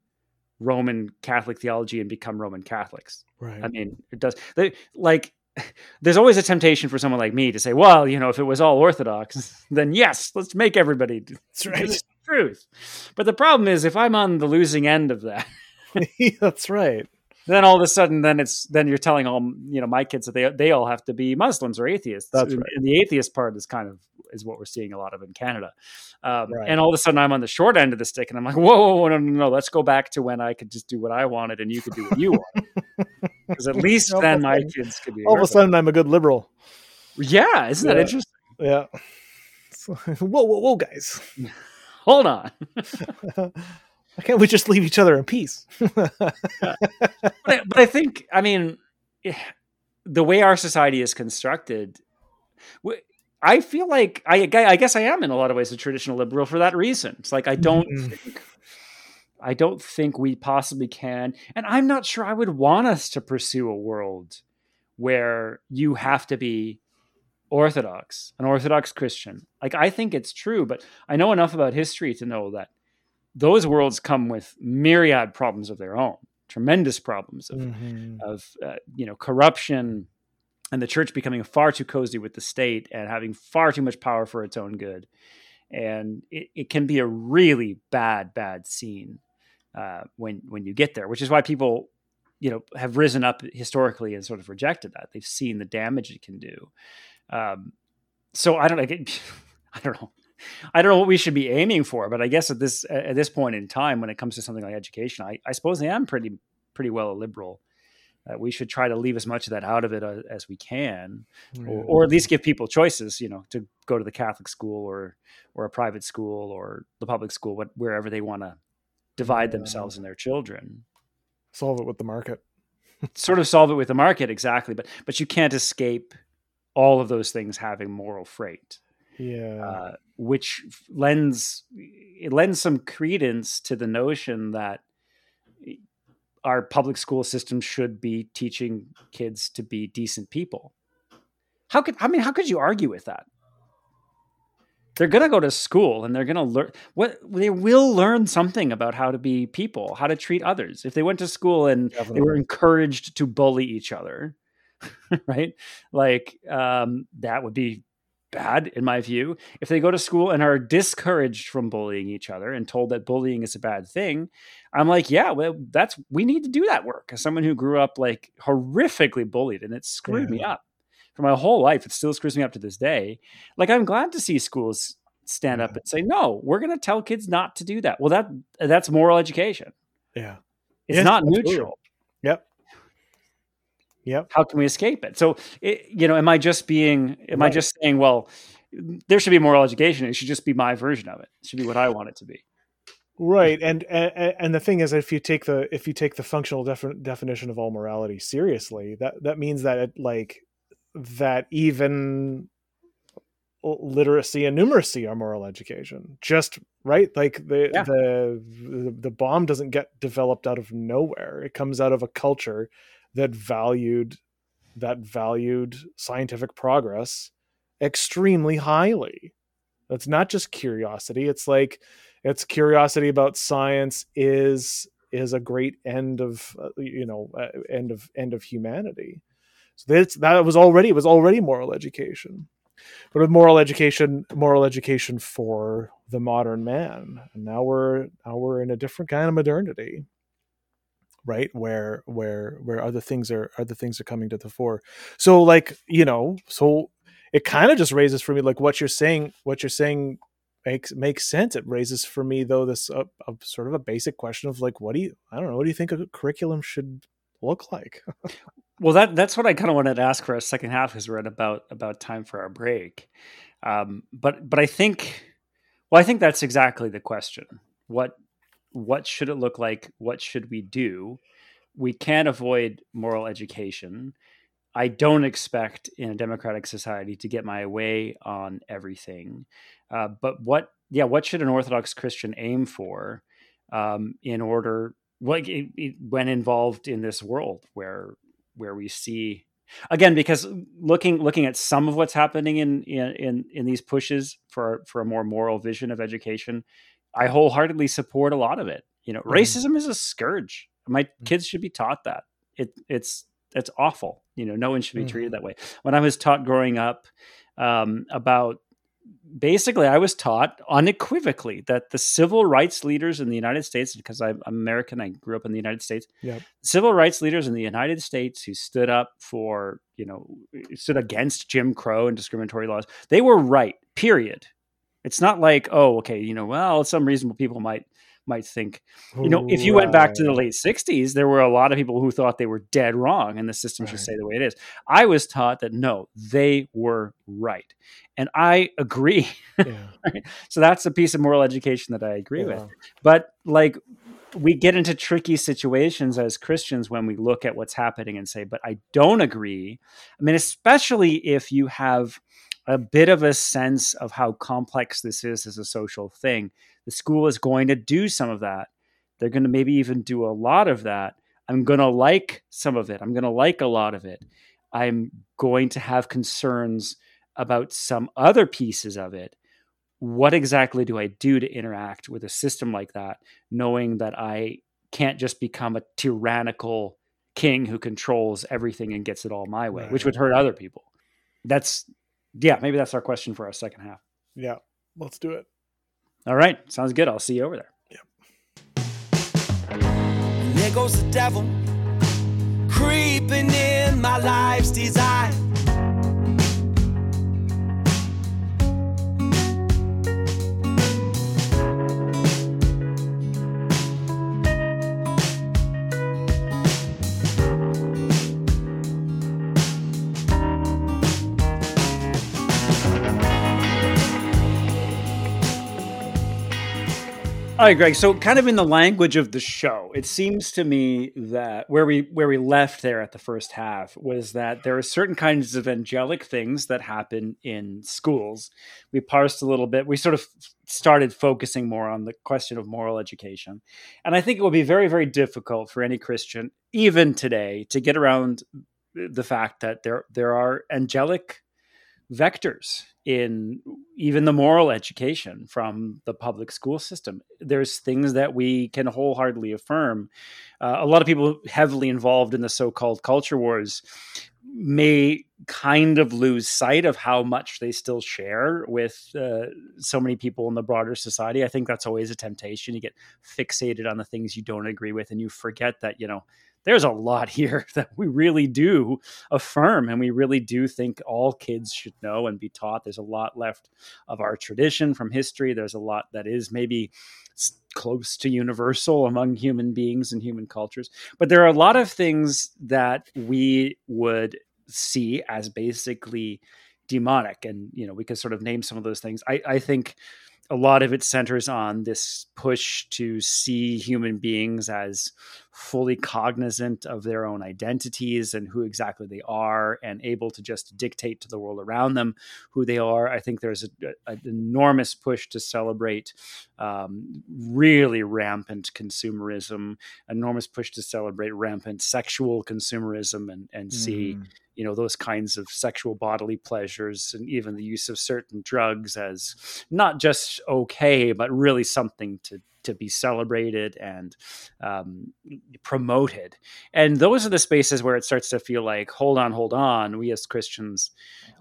Roman Catholic theology and become Roman Catholics. Right. I mean, it does. They, like <laughs> there's always a temptation for someone like me to say, well, you know, if it was all Orthodox, <laughs> then yes, let's make everybody That's right. the truth. But the problem is, if I'm on the losing end of that, that's right. Then all of a sudden, then it's then you're telling all you know my kids that they they all have to be Muslims or atheists. That's right. And the atheist part is kind of is what we're seeing a lot of in Canada. Um, right. And all of a sudden, I'm on the short end of the stick, and I'm like, whoa, whoa, whoa, no, no, no, let's go back to when I could just do what I wanted and you could do what you wanted. Because <laughs> at least then my kids could be. All of a sudden, I'm a good liberal. Yeah, isn't yeah. that interesting? Yeah. <laughs> whoa, whoa, whoa, guys. <laughs> Hold on. Why can't we just leave each other in peace? <laughs> but, I, but I think, I mean, the way our society is constructed, I feel like I, I guess I am in a lot of ways a traditional liberal for that reason. It's like I don't mm-hmm. think I don't think we possibly can, and I'm not sure I would want us to pursue a world where you have to be orthodox, an orthodox Christian. Like I think it's true, but I know enough about history to know that those worlds come with myriad problems of their own, tremendous problems of, mm-hmm. of uh, you know corruption, and the church becoming far too cozy with the state and having far too much power for its own good, and it, it can be a really bad, bad scene uh, when when you get there, which is why people you know have risen up historically and sort of rejected that. They've seen the damage it can do. Um, so I don't know. I <laughs> don't know. I don't know what we should be aiming for, but I guess at this at this point in time, when it comes to something like education, I, I suppose I am pretty pretty well a liberal. Uh, we should try to leave as much of that out of it uh, as we can, or, or, at least give people choices. You know, to go to the Catholic school or or a private school or the public school, but wherever they want to divide yeah. themselves and their children. Solve it with the market. <laughs> sort of solve it with the market, exactly. But but you can't escape all of those things having moral freight yeah uh, which lends it lends some credence to the notion that our public school system should be teaching kids to be decent people. How could i mean how could you argue with that? They're going to go to school and they're going to learn what they will learn something about how to be people how to treat others. If they went to school and Definitely. they were encouraged to bully each other <laughs> right? Like um, that would be bad in my view. If they go to school and are discouraged from bullying each other and told that bullying is a bad thing, I'm like, yeah, well, that's we need to do that work. As someone who grew up like horrifically bullied and it screwed yeah. me up for my whole life, it still screws me up to this day. Like I'm glad to see schools stand yeah. up and say, no, we're going to tell kids not to do that. Well, that that's moral education. Yeah, it's not neutral. Yep. Yep. How can we escape it? So, it, you know, am I just being, am right. I just saying, well, there should be moral education. It should just be my version of it. It should be what I want it to be. Right. And, and, and the thing is, if you take the, if you take the functional defi- definition of all morality seriously, that, that means that it like, that even literacy and numeracy are moral education just right like the, yeah. the the the bomb doesn't get developed out of nowhere it comes out of a culture that valued that valued scientific progress extremely highly. That's not just curiosity. It's like it's curiosity about science is is a great end of uh, you know uh, end of end of humanity. So that's that was already it was already moral education. but with moral education, moral education for the modern man, and now we're now we're in a different kind of modernity, right? Where where where other things are other things are coming to the fore. So like you know, so it kind of just raises for me like what you're saying. What you're saying makes makes sense. It raises for me though this uh, a sort of a basic question of like, what do you I don't know, what do you think a curriculum should look like? well, that that's what I kind of wanted to ask for a second half because we're at about about time for our break. Um, but but I think well, I think that's exactly the question. What what should it look like? What should we do? We can't avoid moral education. I don't expect in a democratic society to get my way on everything. Uh, but what, yeah, what should an Orthodox Christian aim for um, in order, like, it, it, when involved in this world where where we see again because looking looking at some of what's happening in in in these pushes for for a more moral vision of education i wholeheartedly support a lot of it you know mm-hmm. racism is a scourge my mm-hmm. kids should be taught that it it's it's awful you know no one should be mm-hmm. treated that way when i was taught growing up um, about basically I was taught unequivocally that the civil rights leaders in the United States, because I'm American, I grew up in the United States. Yep. Civil rights leaders in the United States who stood up for, you know, stood against Jim Crow and discriminatory laws, they were right. Period. It's not like, oh, okay, you know, well, some reasonable people might might think. You know, if you went back to the late 60s, there were a lot of people who thought they were dead wrong and the system right. should stay the way it is. I was taught that no, they were right. And I agree. Yeah. <laughs> so that's a piece of moral education that I agree yeah. with. But like we get into tricky situations as Christians when we look at what's happening and say, but I don't agree. I mean, especially if you have a bit of a sense of how complex this is as a social thing. The school is going to do some of that. They're going to maybe even do a lot of that. I'm going to like some of it. I'm going to like a lot of it. I'm going to have concerns about some other pieces of it. What exactly do I do to interact with a system like that, knowing that I can't just become a tyrannical king who controls everything and gets it all my way, right. which would hurt other people? That's yeah, maybe that's our question for our second half. Yeah, let's do it. All right, sounds good. I'll see you over there. Yep. And there goes the devil creeping in my life's design. All right, Greg. So, kind of in the language of the show, it seems to me that where we where we left there at the first half was that there are certain kinds of angelic things that happen in schools. We parsed a little bit. We sort of started focusing more on the question of moral education, and I think it will be very, very difficult for any Christian, even today, to get around the fact that there there are angelic vectors in even the moral education from the public school system. There's things that we can wholeheartedly affirm. Uh, a lot of people heavily involved in the so called culture wars may kind of lose sight of how much they still share with uh, so many people in the broader society. I think that's always a temptation. You get fixated on the things you don't agree with and you forget that, you know, there's a lot <laughs> here that we really do affirm and we really do think all kids should know and be taught. There's a lot left of our tradition from history. There's a lot that is maybe close to universal among human beings and human cultures. But there are a lot of things that we would see as basically demonic. And, you know, we could sort of name some of those things. I, I think a lot of it centers on this push to see human beings as fully cognizant of their own identities and who exactly they are and able to just dictate to the world around them who they are. I think there's an enormous push to celebrate um, really rampant consumerism, enormous push to celebrate rampant sexual consumerism and, and mm. You know those kinds of sexual bodily pleasures and even the use of certain drugs as not just okay but really something to to be celebrated and um, promoted. And those are the spaces where it starts to feel like, hold on, hold on. We as Christians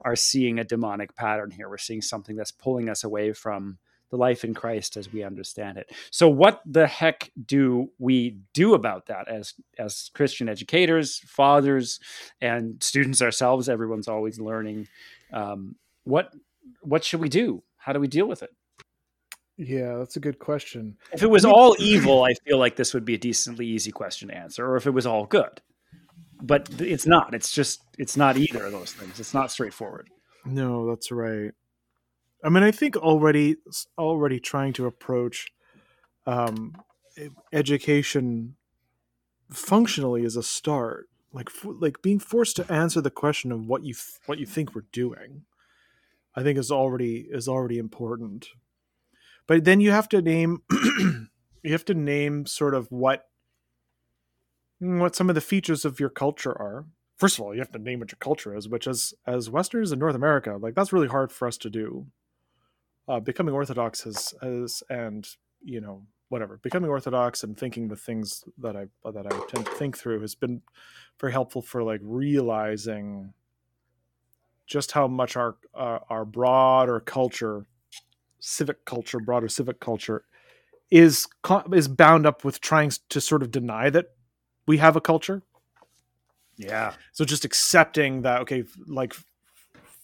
are seeing a demonic pattern here. We're seeing something that's pulling us away from the life in Christ as we understand it. So what the heck do we do about that as as Christian educators, fathers, and students ourselves? Everyone's always learning. Um, what what should we do? How do we deal with it? Yeah, that's a good question. If it was all evil, I feel like this would be a decently easy question to answer, or if it was all good. But it's not. It's just it's not either of those things. It's not straightforward. No, that's right. I mean, I think already already trying to approach um, education functionally is a start. Like like being forced to answer the question of what you th- what you think we're doing, I think is already is already important. But then you have to name <clears throat> you have to name sort of what what some of the features of your culture are. First of all, you have to name what your culture is, which is as Westerners in North America, like that's really hard for us to do uh, becoming orthodox has, has and you know whatever becoming orthodox and thinking the things that i that i tend to think through has been very helpful for like realizing just how much our uh, our broader culture civic culture broader civic culture is is bound up with trying to sort of deny that we have a culture. Yeah. So just accepting that okay like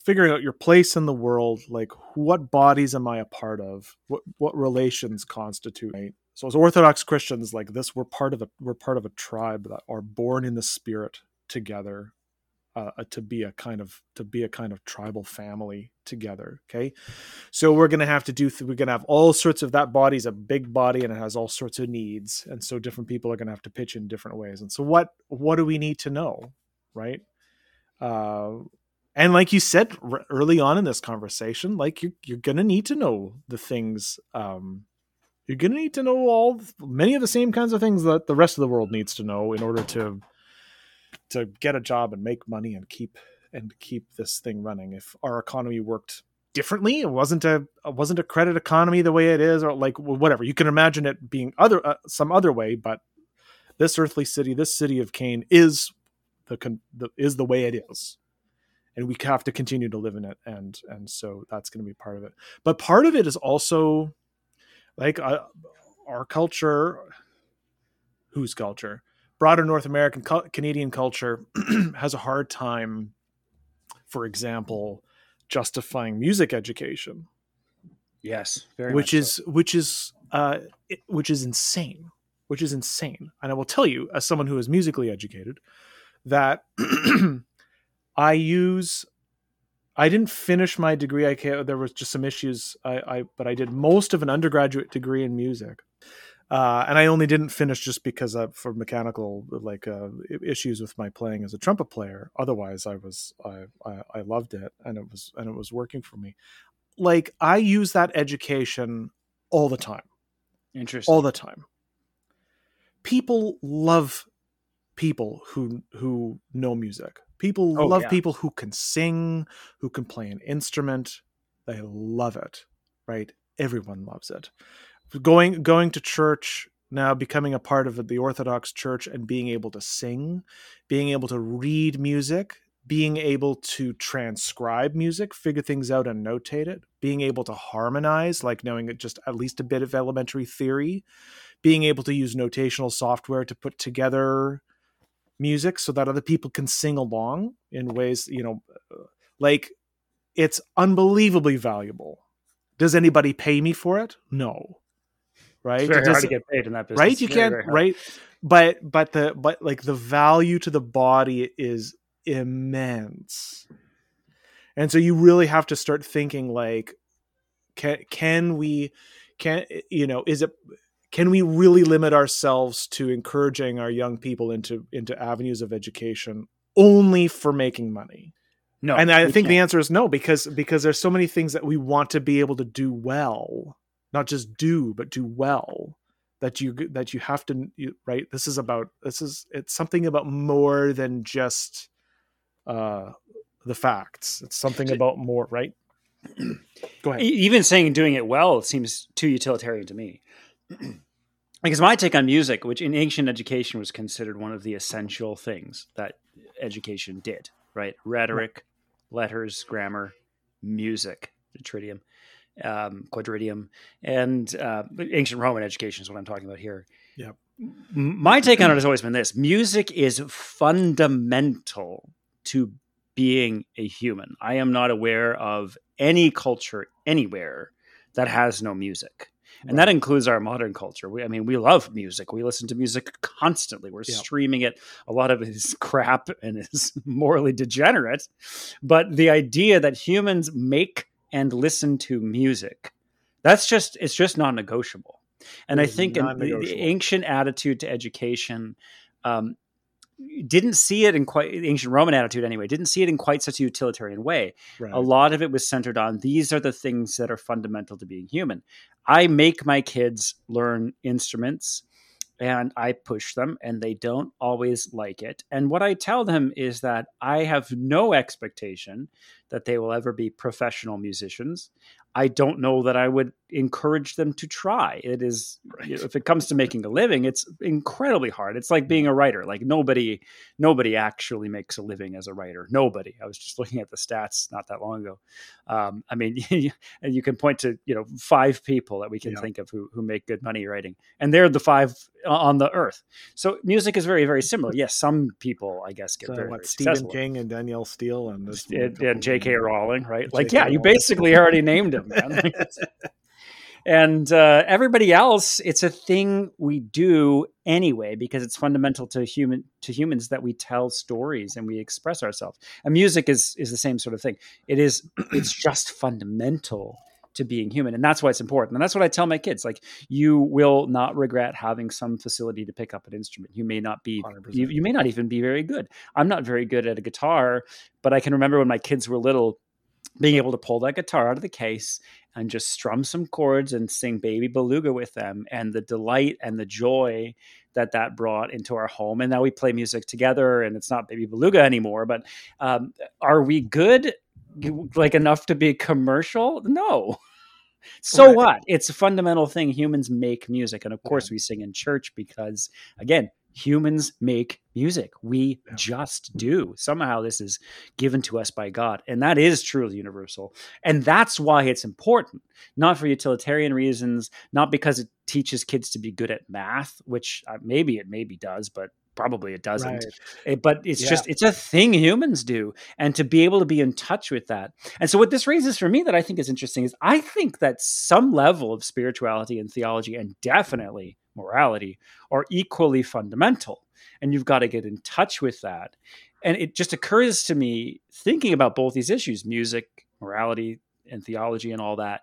figuring out your place in the world like what bodies am i a part of? What what relations constitute? Right? so as orthodox christians like this we're part of a we're part of a tribe that are born in the spirit together uh, to be a kind of to be a kind of tribal family together okay? So we're going to have to do th- we're going to have all sorts of that body's a big body and it has all sorts of needs and so different people are going to have to pitch in different ways. And so what what do we need to know right? Uh and like you said r- early on in this conversation like you're, you're gonna need to know the things um, you're gonna need to know all many of the same kinds of things that the rest of the world needs to know in order to to get a job and make money and keep and keep this thing running. If our economy worked differently it wasn't a it wasn't a credit economy the way it is or like whatever. You can imagine it being other uh, some other way but this earthly city this city of cain is the, the is the way it is and we have to continue to live in it and and so that's going to be part of it. But part of it is also like uh, our culture whose culture? Broader north american canadian culture <clears throat> has a hard time for example justifying music education. Yes which is so. which is uh, which is insane which is insane. And i will tell you as someone who is musically educated that <clears throat> I use I didn't finish my degree. I can't, there was just some issues. I, I but I did most of an undergraduate degree in music, uh, and I only didn't finish just because of, for mechanical like uh, issues with my playing as a trumpet player. Otherwise, I was I, I, I loved it, and it was and it was working for me. Like I use that education all the time. Interesting. All the time. People love people who who know music People oh, love yeah. people who can sing, who can play an instrument. They love it, right? Everyone loves it. Going going to church now, becoming a part of the Orthodox Church and being able to sing, being able to read music, being able to transcribe music, figure things out and notate it, being able to harmonize, like knowing just at least a bit of elementary theory, being able to use notational software to put together music so that other people can sing along in ways you know uh, like it's unbelievably valuable. Does anybody pay me for it? No. Right? It's very Does, hard to get paid in that business. Right? You very, can't very right? But but the but like the value to the body is immense. And so you really have to start thinking like can can we can you know is it can we really limit ourselves to encouraging our young people into into avenues of education only for making money? No and i think can't. the answer is no because because there's so many things that we want to be able to do well not just do but do well that you that you have to you, right? This is about this is it's something about more than just uh the facts. It's something about more right? Go ahead. even saying doing it well seems too utilitarian to me <clears throat> because my take on music, which in ancient education was considered one of the essential things that education did, right? Rhetoric, letters, grammar, music, the trivium, um, quadrivium, and uh, ancient Roman education is what I'm talking about here. Yep. My take on it has always been this: music is fundamental to being a human. I am not aware of any culture anywhere that has no music and that includes our modern culture. We, I mean, we love music. We listen to music constantly. We're streaming it. A lot of it is <laughs> crap and is morally degenerate. But the idea that humans make and listen to music, that's just it's just non-negotiable. And I think the, the, ancient attitude to education um, didn't see it in quite the ancient Roman attitude anyway, didn't see it in quite such a utilitarian way. Right. A lot of it was centered on these are the things that are fundamental to being human. I make my kids learn instruments and I push them and they don't always like it. And what I tell them is that I have no expectation that they will ever be professional musicians. I don't know that I would encourage them to try. It is right. you know, if it comes to making a living, it's incredibly hard. It's like being a writer. Like nobody nobody actually makes a living as a writer. Nobody. I was just <laughs> looking at the stats not that long ago. Um, I mean, <laughs> and you can point to you know five people that we can yeah. think of who who make good money writing, and they're the five on the earth. So music is very very similar. Yes, some people I guess get so very, what, very Stephen successful. King and Danielle Steel and and, and J.K. Rowling, right? Like, yeah, you basically already named him, man. <laughs> and uh, everybody else, it's a thing we do anyway because it's fundamental to human to humans that we tell stories and we express ourselves. And music is is the same sort of thing. It is <clears throat> it's just fundamental to being human and that's why it's important and that's what i tell my kids like you will not regret having some facility to pick up an instrument you may not be you, you, may not even be very good i'm not very good at a guitar but i can remember when my kids were little being able to pull that guitar out of the case and just strum some chords and sing baby beluga with them and the delight and the joy that that brought into our home. And now we play music together and it's not baby beluga anymore but um, are we good like enough to be commercial? No. So right. what? It's a fundamental thing. Humans make music and of course yeah. we sing in church because again humans make music. We yeah. just do. Somehow this is given to us by God. And that is truly universal. And that's why it's important, not for utilitarian reasons, not because it teaches kids to be good at math, which uh, maybe it maybe does, but probably it doesn't right. it, eh, but it's yeah. just it's a thing humans do and to be able to be in touch with that and so what this raises for me that i think is interesting is i think that some level of spirituality and theology and definitely morality are equally fundamental. And you've got to get in touch with that. And it just occurs to me, thinking about both these issues music, morality, and theology, and all that,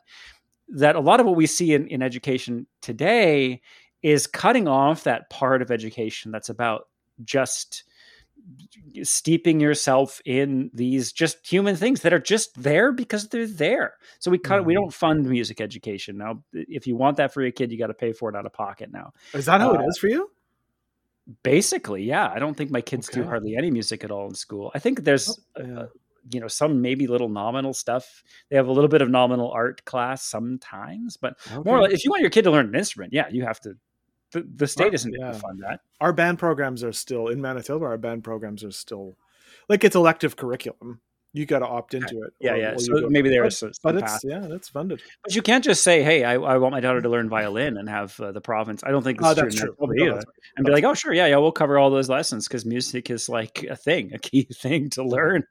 that a lot of what we see in, in education today is cutting off that part of education that's about just steeping yourself in these just human things that are just there because they're there. So we cut mm-hmm. we don't fund music education now. If you want that for your kid, you got to pay for it out of pocket now. Is that how uh, it is for you? Basically, yeah. I don't think my kids okay. do hardly any music at all in school. I think there's oh, yeah. uh, you know some maybe little nominal stuff. They have a little bit of nominal art class sometimes, but okay. more if you want your kid to learn an instrument, yeah, you have to the, the state isn't yeah. going to fund that. Our band programs are still in Manitoba. Our band programs are still like it's elective curriculum. You got to opt into it. Yeah, or, yeah. Or so maybe there is, but it's yeah, that's funded. But you can't just say, "Hey, I, I want my daughter to learn violin and have uh, the province." I don't think this oh, that's true. true. No, that's and be like, "Oh, sure, yeah, yeah, we'll cover all those lessons because music is like a thing, a key <laughs> thing to learn."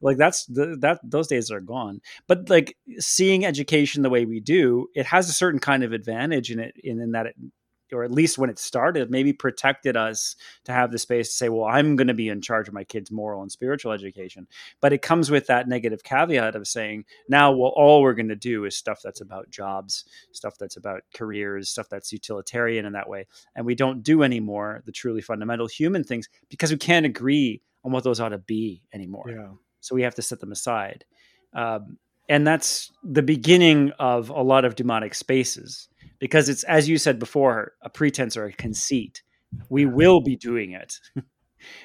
Like that's the, that those days are gone. But like seeing education the way we do, it has a certain kind of advantage in it, in, in that it or at least when it started, maybe protected us to have the space to say, well, I'm going to be in charge of my kids' moral and spiritual education. But it comes with that negative caveat of saying, now, well, all we're going to do is stuff that's about jobs, stuff that's about careers, stuff that's utilitarian in that way. And we don't do anymore the truly fundamental human things because we can't agree on what those ought to be anymore. Yeah. So we have to set them aside. Um, and that's the beginning of a lot of demonic spaces because it's as you said before a pretense or a conceit we will be doing it <laughs>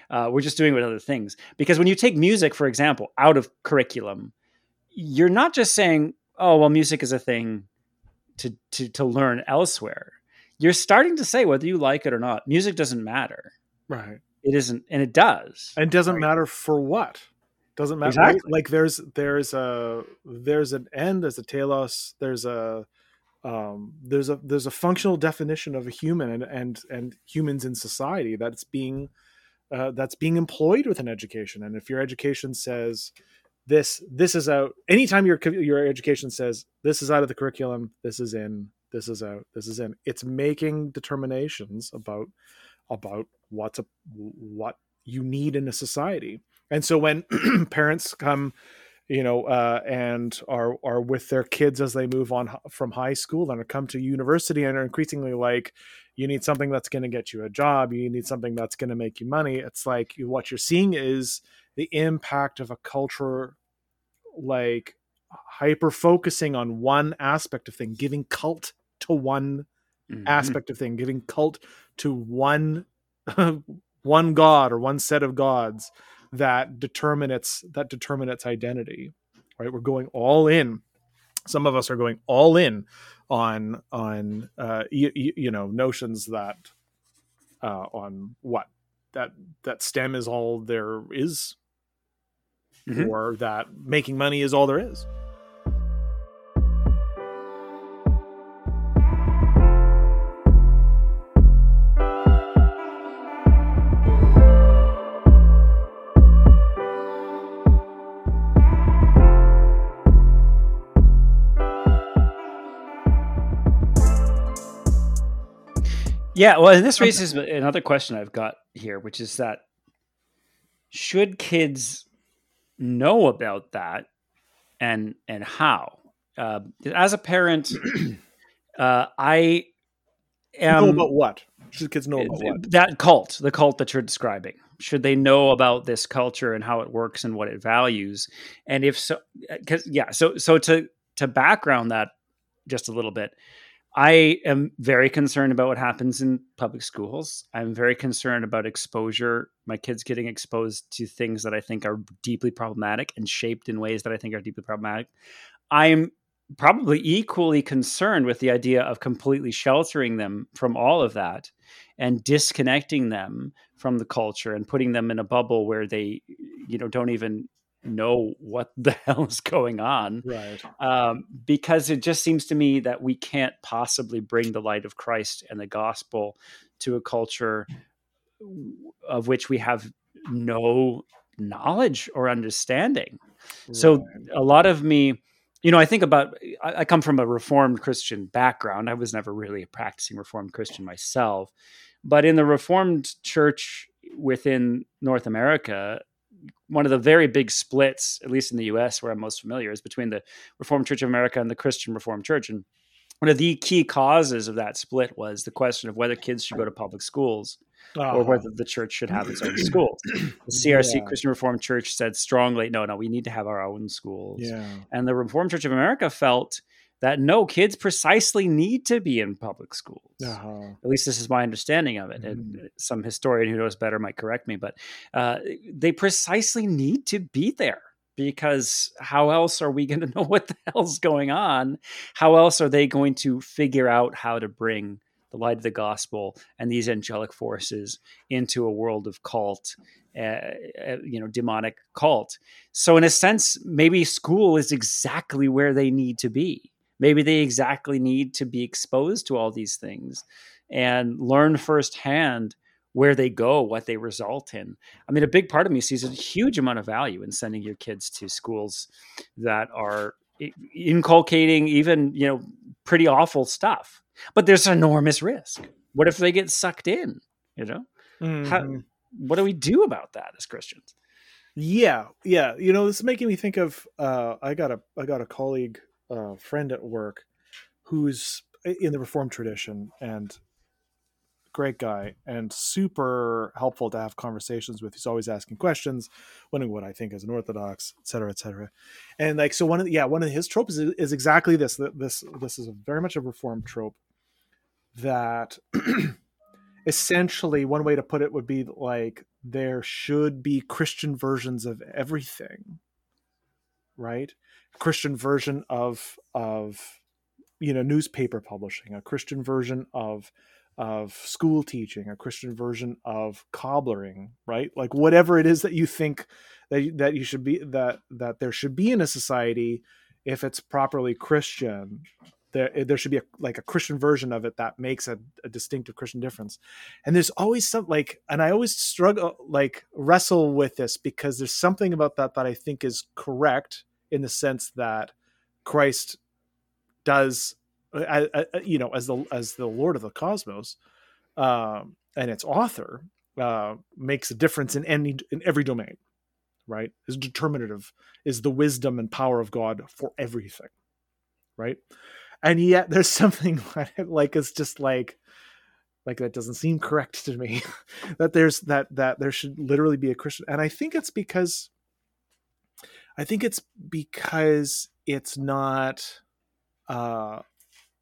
uh, we're just doing it with other things because when you take music for example out of curriculum you're not just saying oh well music is a thing to to, to learn elsewhere you're starting to say whether you like it or not, music doesn't matter. Right. It isn't, and it does. And doesn't Right. matter for what. Doesn't matter. Exactly. Like there's there's a there's an end, there's a telos, there's a um there's a there's a functional definition of a human and and and humans in society that's being uh, that's being employed within education. And if your education says this this is out anytime your your education says this is out of the curriculum this is in this is out this is in it's making determinations about about what's a what you need in a society. And so when <clears throat> parents come you know uh, and are are with their kids as they move on from high school and come to university and are increasingly like you need something that's going to get you a job. You need something that's going to make you money. It's like what you're seeing is the impact of a culture like hyper focusing on one aspect of thing giving cult to one Mhm. aspect of thing giving cult to one <laughs> one god or one set of gods that determine its that determine its identity right? We're going all in. Some of us are going all in on on uh you, you know notions that uh on what that that STEM is all there is Mhm. or that making money is all there is Yeah, well, and this raises another question I've got here, which is that should kids know about that, and and how? Uh, as a parent, <clears throat> uh, I am know about what should kids know about what that cult, the cult that you're describing. Should they know about this culture and how it works and what it values? And if so, because yeah, so so to to background that just a little bit, I am very concerned about what happens in public schools. I'm very concerned about exposure, my kids getting exposed to things that I think are deeply problematic and shaped in ways that I think are deeply problematic. I'm probably equally concerned with the idea of completely sheltering them from all of that and disconnecting them from the culture and putting them in a bubble where they you know don't even know what <laughs> the hell is going on right um, because it just seems to me that we can't possibly bring the light of Christ and the gospel to a culture of which we have no knowledge or understanding. So a lot of me, you know, I think about, I, I come from a Reformed Christian background. I was never really a practicing Reformed Christian myself. But in the Reformed church within North America, one of the very big splits, at least in the US, where I'm most familiar, is between the Reformed Church of America and the Christian Reformed Church. And one of the key causes of that split was the question of whether kids should go to public schools or Uh-huh. whether the church should have its own schools. <clears throat> The CRC Yeah. Christian Reformed Church said strongly, no, no, we need to have our own schools. yeah And the Reformed Church of America felt that no, kids precisely need to be in public schools. uh-huh. At least this is my understanding of it. And some historian who knows better might correct me, but uh, they precisely need to be there because how else are we going <laughs> to know what the hell's going on? How else are they going to figure out how to bring the light of the gospel and these angelic forces into a world of cult, uh, you know, demonic cult? So, in a sense, maybe school is exactly where they need to be. Maybe they exactly need to be exposed to all these things and learn firsthand where they go, what they result in. I mean, a big part of me sees a huge amount of value in sending your kids to schools that are inculcating even, you know, pretty awful stuff. But there's enormous risk. What if they get sucked in? You know, How, Mhm. what do we do about that as Christians? yeah yeah you know this is making me think of uh i got a i got a colleague uh friend at work who's in the reformed tradition and great guy and super helpful to have conversations with. He's always asking questions wondering what i think as an orthodox et cetera et cetera. And like so one of the, yeah one of his tropes is, is exactly this this this is a very much a reformed trope that <clears throat> essentially one way to put it would be like there should be christian versions of everything right? Christian version of of you know newspaper publishing a christian version of of school teaching a christian version of cobblering right? Like whatever it is that you think that that you should be that that there should be in a society if it's properly christian there there should be a, like a christian version of it that makes a, a distinctive christian difference. And there's always some like and i always struggle like wrestle with this because there's something about that that i think is correct in the sense that christ does uh, uh, you know as the as the lord of the cosmos um, and its author uh, makes a difference in any in every domain right? Is determinative is the wisdom and power of god for everything right and yet there's something <laughs> like it's just like like that doesn't seem correct to me. <laughs> That there's that that there should literally be a christian and i think it's because i think it's because it's not uh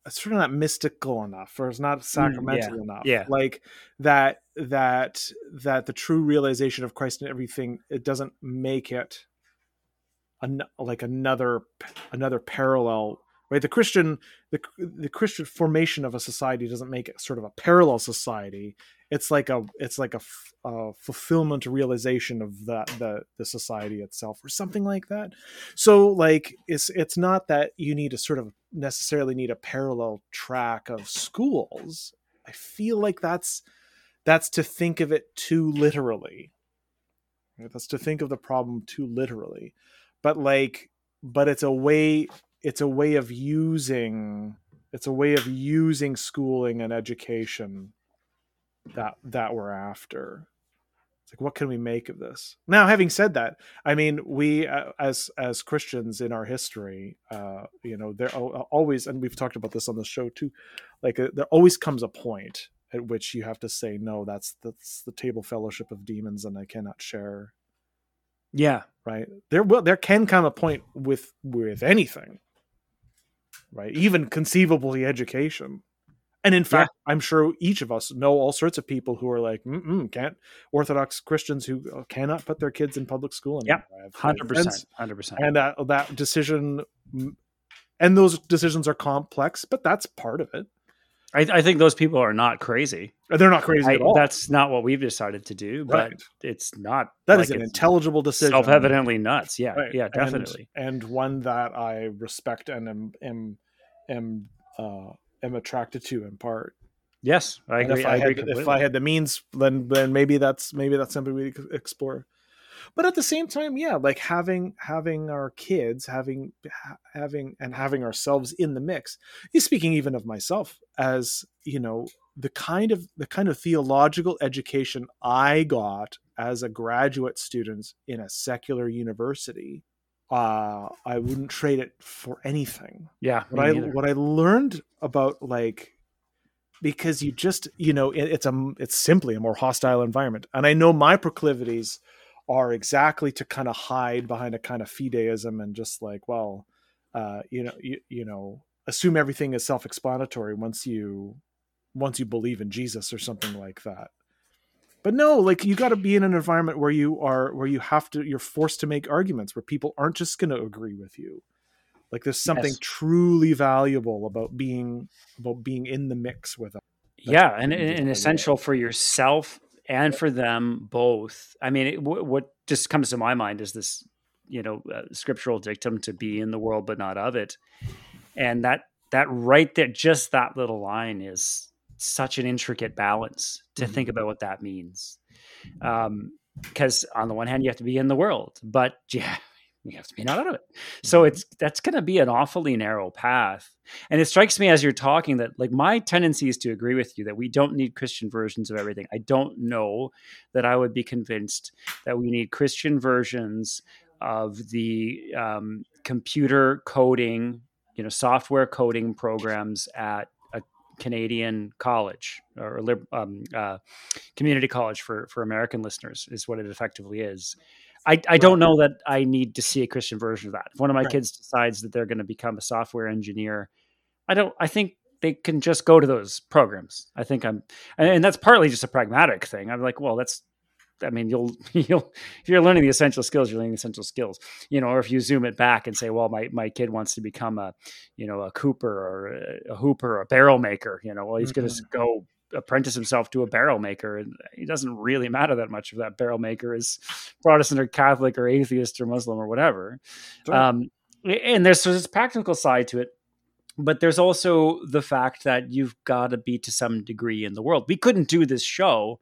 it's sort of not mystical enough or it's not sacramental mm, yeah, enough. yeah. Like that that that the true realization of christ and everything it doesn't make it an, like another another parallel right? The christian the, the christian formation of a society doesn't make it sort of a parallel society. It's like a it's like a, a fulfillment realization of the the society itself or something like that. So like it's it's not that you need to sort of necessarily need a parallel track of schools. I feel like that's that's to think of it too literally that's to think of the problem too literally. But like but it's a way it's a way of using it's a way of using schooling and education that that we're after. It's like what can we make of this? Now having said that i mean we uh, as as christians in our history uh you know there are always and we've talked about this on the show too like uh, there always comes a point at which you have to say no that's that's the table fellowship of demons and i cannot share. Yeah. Right? There will there can come a point with with anything right? Even conceivably education. And in fact yeah. i'm sure each of us know all sorts of people who are like can't orthodox christians who uh, cannot put their kids in public school yeah 100% 100% and that that decision and those decisions are complex but that's part of it I, I, think those people are not crazy. Uh, they're not crazy I, at all. That's not what we've decided to do, but it's not. That like is an intelligible decision. Self evidently nuts. Yeah, right. yeah, definitely, and, and, one that I respect and am am am uh, am attracted to in part. Yes, I agree. If I, I agree had, if I had the means, then then maybe that's maybe that's something we could explore. But at the same time, yeah, like having having our kids, having having and having ourselves in the mix. He's speaking even of myself as you know the kind of the kind of theological education I got as a graduate student in a secular university uh, I wouldn't trade it for anything. Yeah. What I what I learned about like because you just you know it, it's a it's simply a more hostile environment, and I know my proclivities are exactly to kind of hide behind a kind of fideism and just like well, uh, you know you, you know assume everything is self-explanatory once you once you believe in Jesus or something like that. But no like you got to be in an environment where you are where you have to you're forced to make arguments where people aren't just going to agree with you. Like there's something yes. truly valuable about being about being in the mix with them yeah and, and essential for yourself and for them both i mean it, what just comes to my mind is this you know uh, scriptural dictum to be in the world but not of it and that that right there just that little line is such an intricate balance to mm-hmm. think about what that means. Um, Because on the one hand, you have to be in the world, but <laughs> yeah, you have to be not out of it. So mm-hmm. it's that's going to be an awfully narrow path. And it strikes me as you're talking that like my tendency is to agree with you that we don't need Christian versions of everything. I don't know that I would be convinced that we need Christian versions of the um, computer coding, you know, software coding programs at a Canadian college or um, uh, community college for for American listeners is what it effectively is. I, I don't know that I need to see a Christian version of that. If one of my right. kids decides that they're going to become a software engineer, I don't. I think they can just go to those programs. I think I'm, and that's partly just a pragmatic thing. I'm like, well, that's I mean, you'll <laughs> you'll if you're learning the essential skills, you're learning essential skills. You know, or if you zoom it back and say, well, my my kid wants to become a you know a cooper or a, a hooper or a barrel maker. You know, well, he's mm-hmm. going to go apprentice himself to a barrel maker and it doesn't really matter that much if that barrel maker is protestant or catholic or atheist or muslim or whatever sure. um, and there's, there's this practical side to it but there's also the fact that you've got to be to some degree in the world we couldn't do this show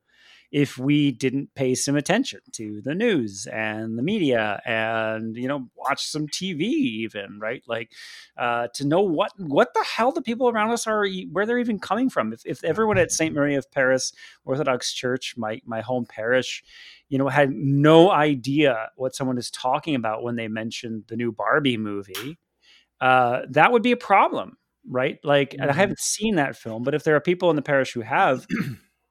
if we didn't pay some attention to the news and the media and you know watch some TV even right? Like uh, to know what what the hell the people around us are where they're even coming from. If, if everyone at Saint Mary of Paris Orthodox Church my my home parish you know had no idea what someone is talking about when they mentioned the new Barbie movie uh, that would be a problem right? Like mm-hmm. I haven't seen that film but if there are people in the parish who have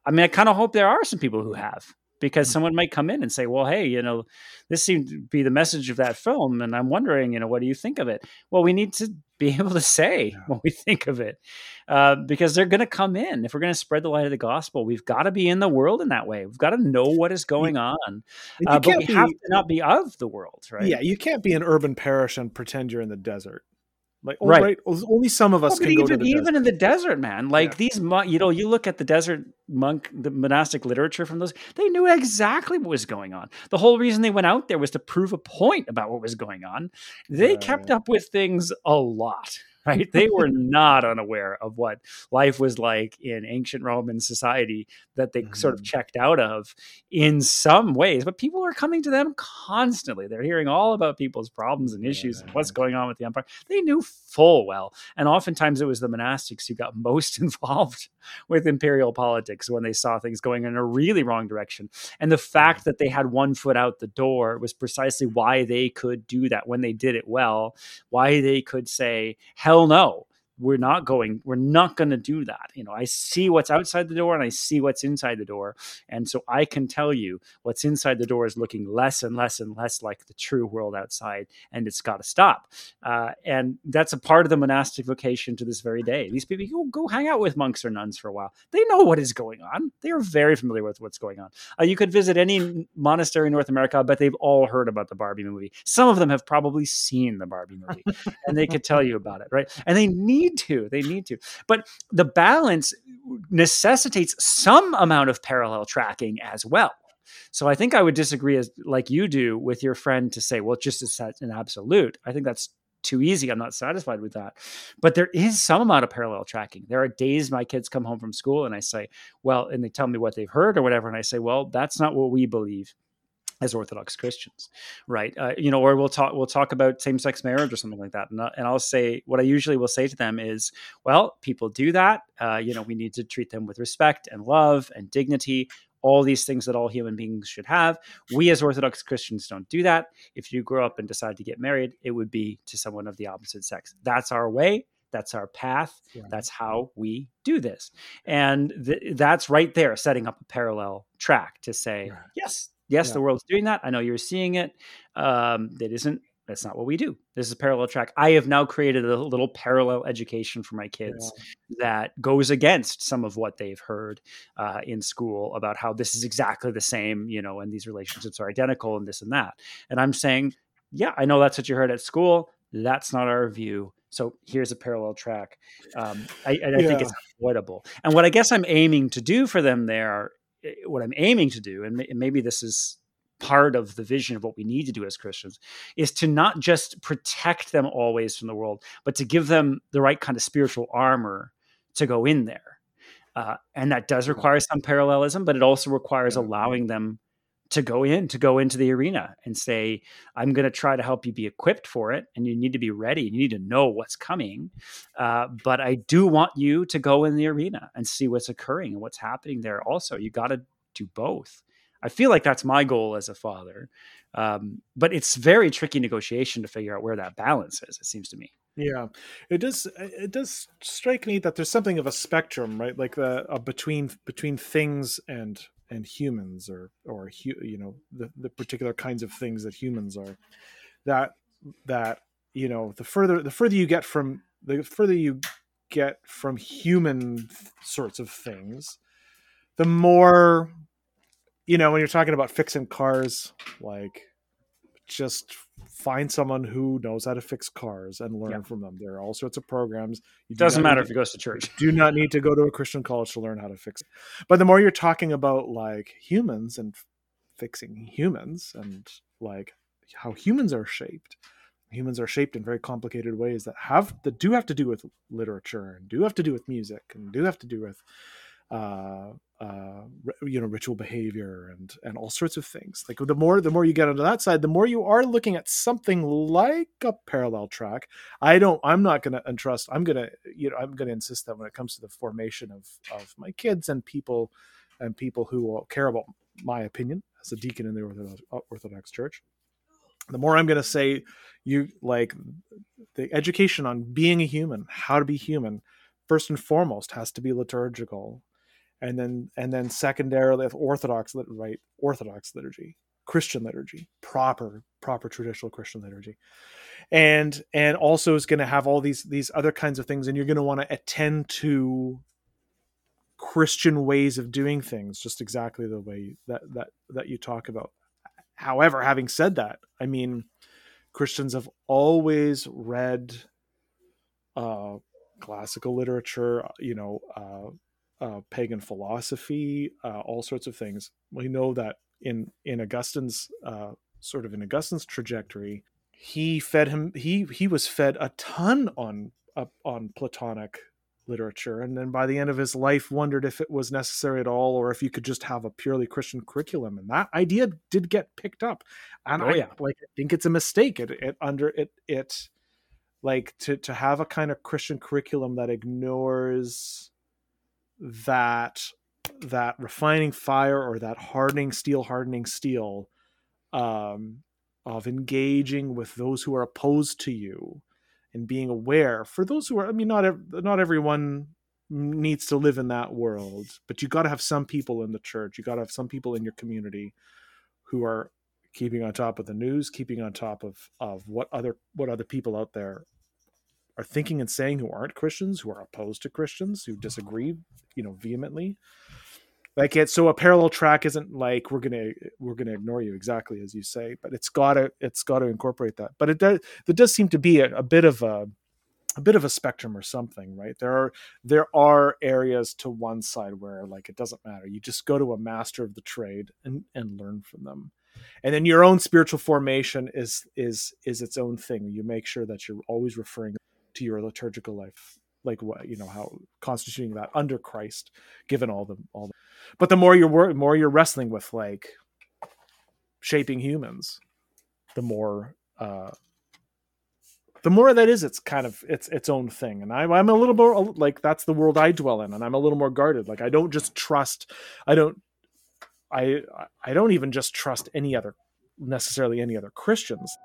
I mean, I kind of hope there are some people who have because mm. someone might come in and say, well, hey, you know, this seemed to be the message of that film. And I'm wondering, you know, what do you think of it? Well, we need to <laughs> be able to say yeah. what we think of it uh, because they're going to come in. If we're going to spread the light of the gospel, we've got to be in the world in that way. We've got to know what is going on. Uh, but we be, have to not be of the world, right? Yeah, you can't be an urban parish and pretend you're in the desert. Like oh, right. right. only some of us can even, go to the even desert. in the desert, man. Like yeah. these, you know, you look at the desert monk, the monastic literature from those. They knew exactly what was going on. The whole reason they went out there was to prove a point about what was going on. They kept up with things a lot right? They were not unaware of what life was like in ancient Roman society that they mm-hmm. sort of mm-hmm. checked out of in some ways. But people are coming to them constantly. They're hearing all about people's problems and issues yeah. and what's going on with the empire. They knew full well. And oftentimes it was the monastics who got <laughs> most involved with imperial politics when they saw things going in a really wrong direction. And the fact that they had one foot out the door was precisely why they could do that when they did it well, why they could say, hell hell no we're not going we're not going to do that you know i see what's outside the door and i see what's inside the door. And so i can tell you what's inside the door is looking less and less and less like the true world outside and it's got to stop. Uh, and that's a part of the monastic vocation to this very day. These people go, go hang out with monks or nuns for a while. They know what is going on. They are very familiar with what's going on. Uh, you could visit any monastery in north america but they've all heard about the barbie movie. Some of them have probably seen the barbie movie and they could tell you about it right? And they need need to. They need to. But the balance necessitates some amount of parallel tracking as well. So I think I would disagree as like you do with your friend to say, well, just as an absolute. I think that's too easy. I'm not satisfied with that. But there is some amount of parallel tracking. There are days my kids come home from school and I say, well, and they tell me what they've heard or whatever. And I say, well, that's not what we believe as Orthodox Christians, right? Uh, you know, or we'll talk we'll talk about same sex marriage or something like that, and, and I'll say what I usually will say to them is, well, people do that. Uh, you know, we need to treat them with respect and love and dignity. All these things that all human beings should have. We as Orthodox Christians don't do that. If you grow up and decide to get married, it would be to someone of the opposite sex. That's our way. That's our path. Yeah. That's how we do this. And th- that's right there, setting up a parallel track to say, right. yes, Yes, yeah. the world's doing that. I know you're seeing it. Um, that isn't that's not what we do. This is a parallel track. I have now created a little parallel education for my kids yeah. that goes against some of what they've heard uh, in school about how this is exactly the same, you know, and these relationships are identical and this and that. And I'm saying, yeah, I know that's what you heard at school. That's not our view. So here's a parallel track. Um, I, I yeah. think it's avoidable. And what I guess I'm aiming to do for them there what I'm aiming to do, and maybe this is part of the vision of what we need to do as Christians, is to not just protect them always from the world, but to give them the right kind of spiritual armor to go in there. Uh, and that does require some parallelism, but it also requires allowing them to go in to go into the arena and say i'm going to try to help you be equipped for it and you need to be ready you need to know what's coming uh, but i do want you to go in the arena and see what's occurring and what's happening there also. You got to do both. I feel like that's my goal as a father um, but it's very tricky negotiation to figure out where that balance is it seems to me. Yeah. It does it does strike me that there's something of a spectrum right? Like the uh, between between things and and humans or or you know the, the particular kinds of things that humans are that that you know the further the further you get from the further you get from human sorts of things the more you know, when you're talking about fixing cars, like just find someone who knows how to fix cars and learn Yeah. from them. There are all sorts of programs. It doesn't matter if he goes to church. do not need to go to a Christian college to learn how to fix it. But the more you're talking about like humans and fixing humans and like how humans are shaped, humans are shaped in very complicated ways that have that do have to do with literature and do have to do with music and do have to do with uh uh you know ritual behavior and and all sorts of things like the more the more you get onto that side the more you are looking at something like a parallel track I don't. I'm not going to entrust. I'm going to. You know. I'm going to insist that when it comes to the formation of of my kids and people, and people who care about my opinion as a deacon in the Orthodox, Orthodox Church, the more I'm going to say, you like the education on being a human, how to be human, first and foremost has to be liturgical, and then and then secondarily Orthodox lit right Orthodox liturgy, Christian liturgy, proper proper traditional Christian liturgy. And and also is going to have all these these other kinds of things and you're going to want to attend to christian ways of doing things just exactly the way that that that you talk about. However having said that i mean christians have always read uh classical literature you know uh, uh pagan philosophy uh all sorts of things. We know that in in augustine's uh sort of in augustine's trajectory he fed him he he was fed a ton on on platonic literature. And then by the end of his life wondered if it was necessary at all or if you could just have a purely christian curriculum. And that idea did get picked up. And Oh, i yeah. like i think it's a mistake. It, it under it it like to to have a kind of christian curriculum that ignores that that refining fire or that hardening steel hardening steel um of engaging with those who are opposed to you and being aware for those who are i mean not not everyone needs to live in that world but you got to have some people in the church. You got to have some people in your community who are keeping on top of the news keeping on top of of what other what other people out there are thinking and saying who aren't christians who are opposed to christians who disagree you know vehemently. Like it so a parallel track isn't like we're gonna we're gonna ignore you exactly as you say but it's gotta it's gotta incorporate that. But it does there does seem to be a, a bit of a a bit of a spectrum or something right? There are there are areas to one side where like it doesn't matter. You just go to a master of the trade and and learn from them. And then your own spiritual formation is is is its own thing. You make sure that you're always referring to your liturgical life like what you know how constituting that under christ given all the all the but the more you're wor- more you're wrestling with like shaping humans the more uh the more that is it's kind of it's its own thing. And I'm, I'm a little more like that's the world i dwell in and i'm a little more guarded. Like i don't just trust i don't i i don't even just trust any other necessarily any other christians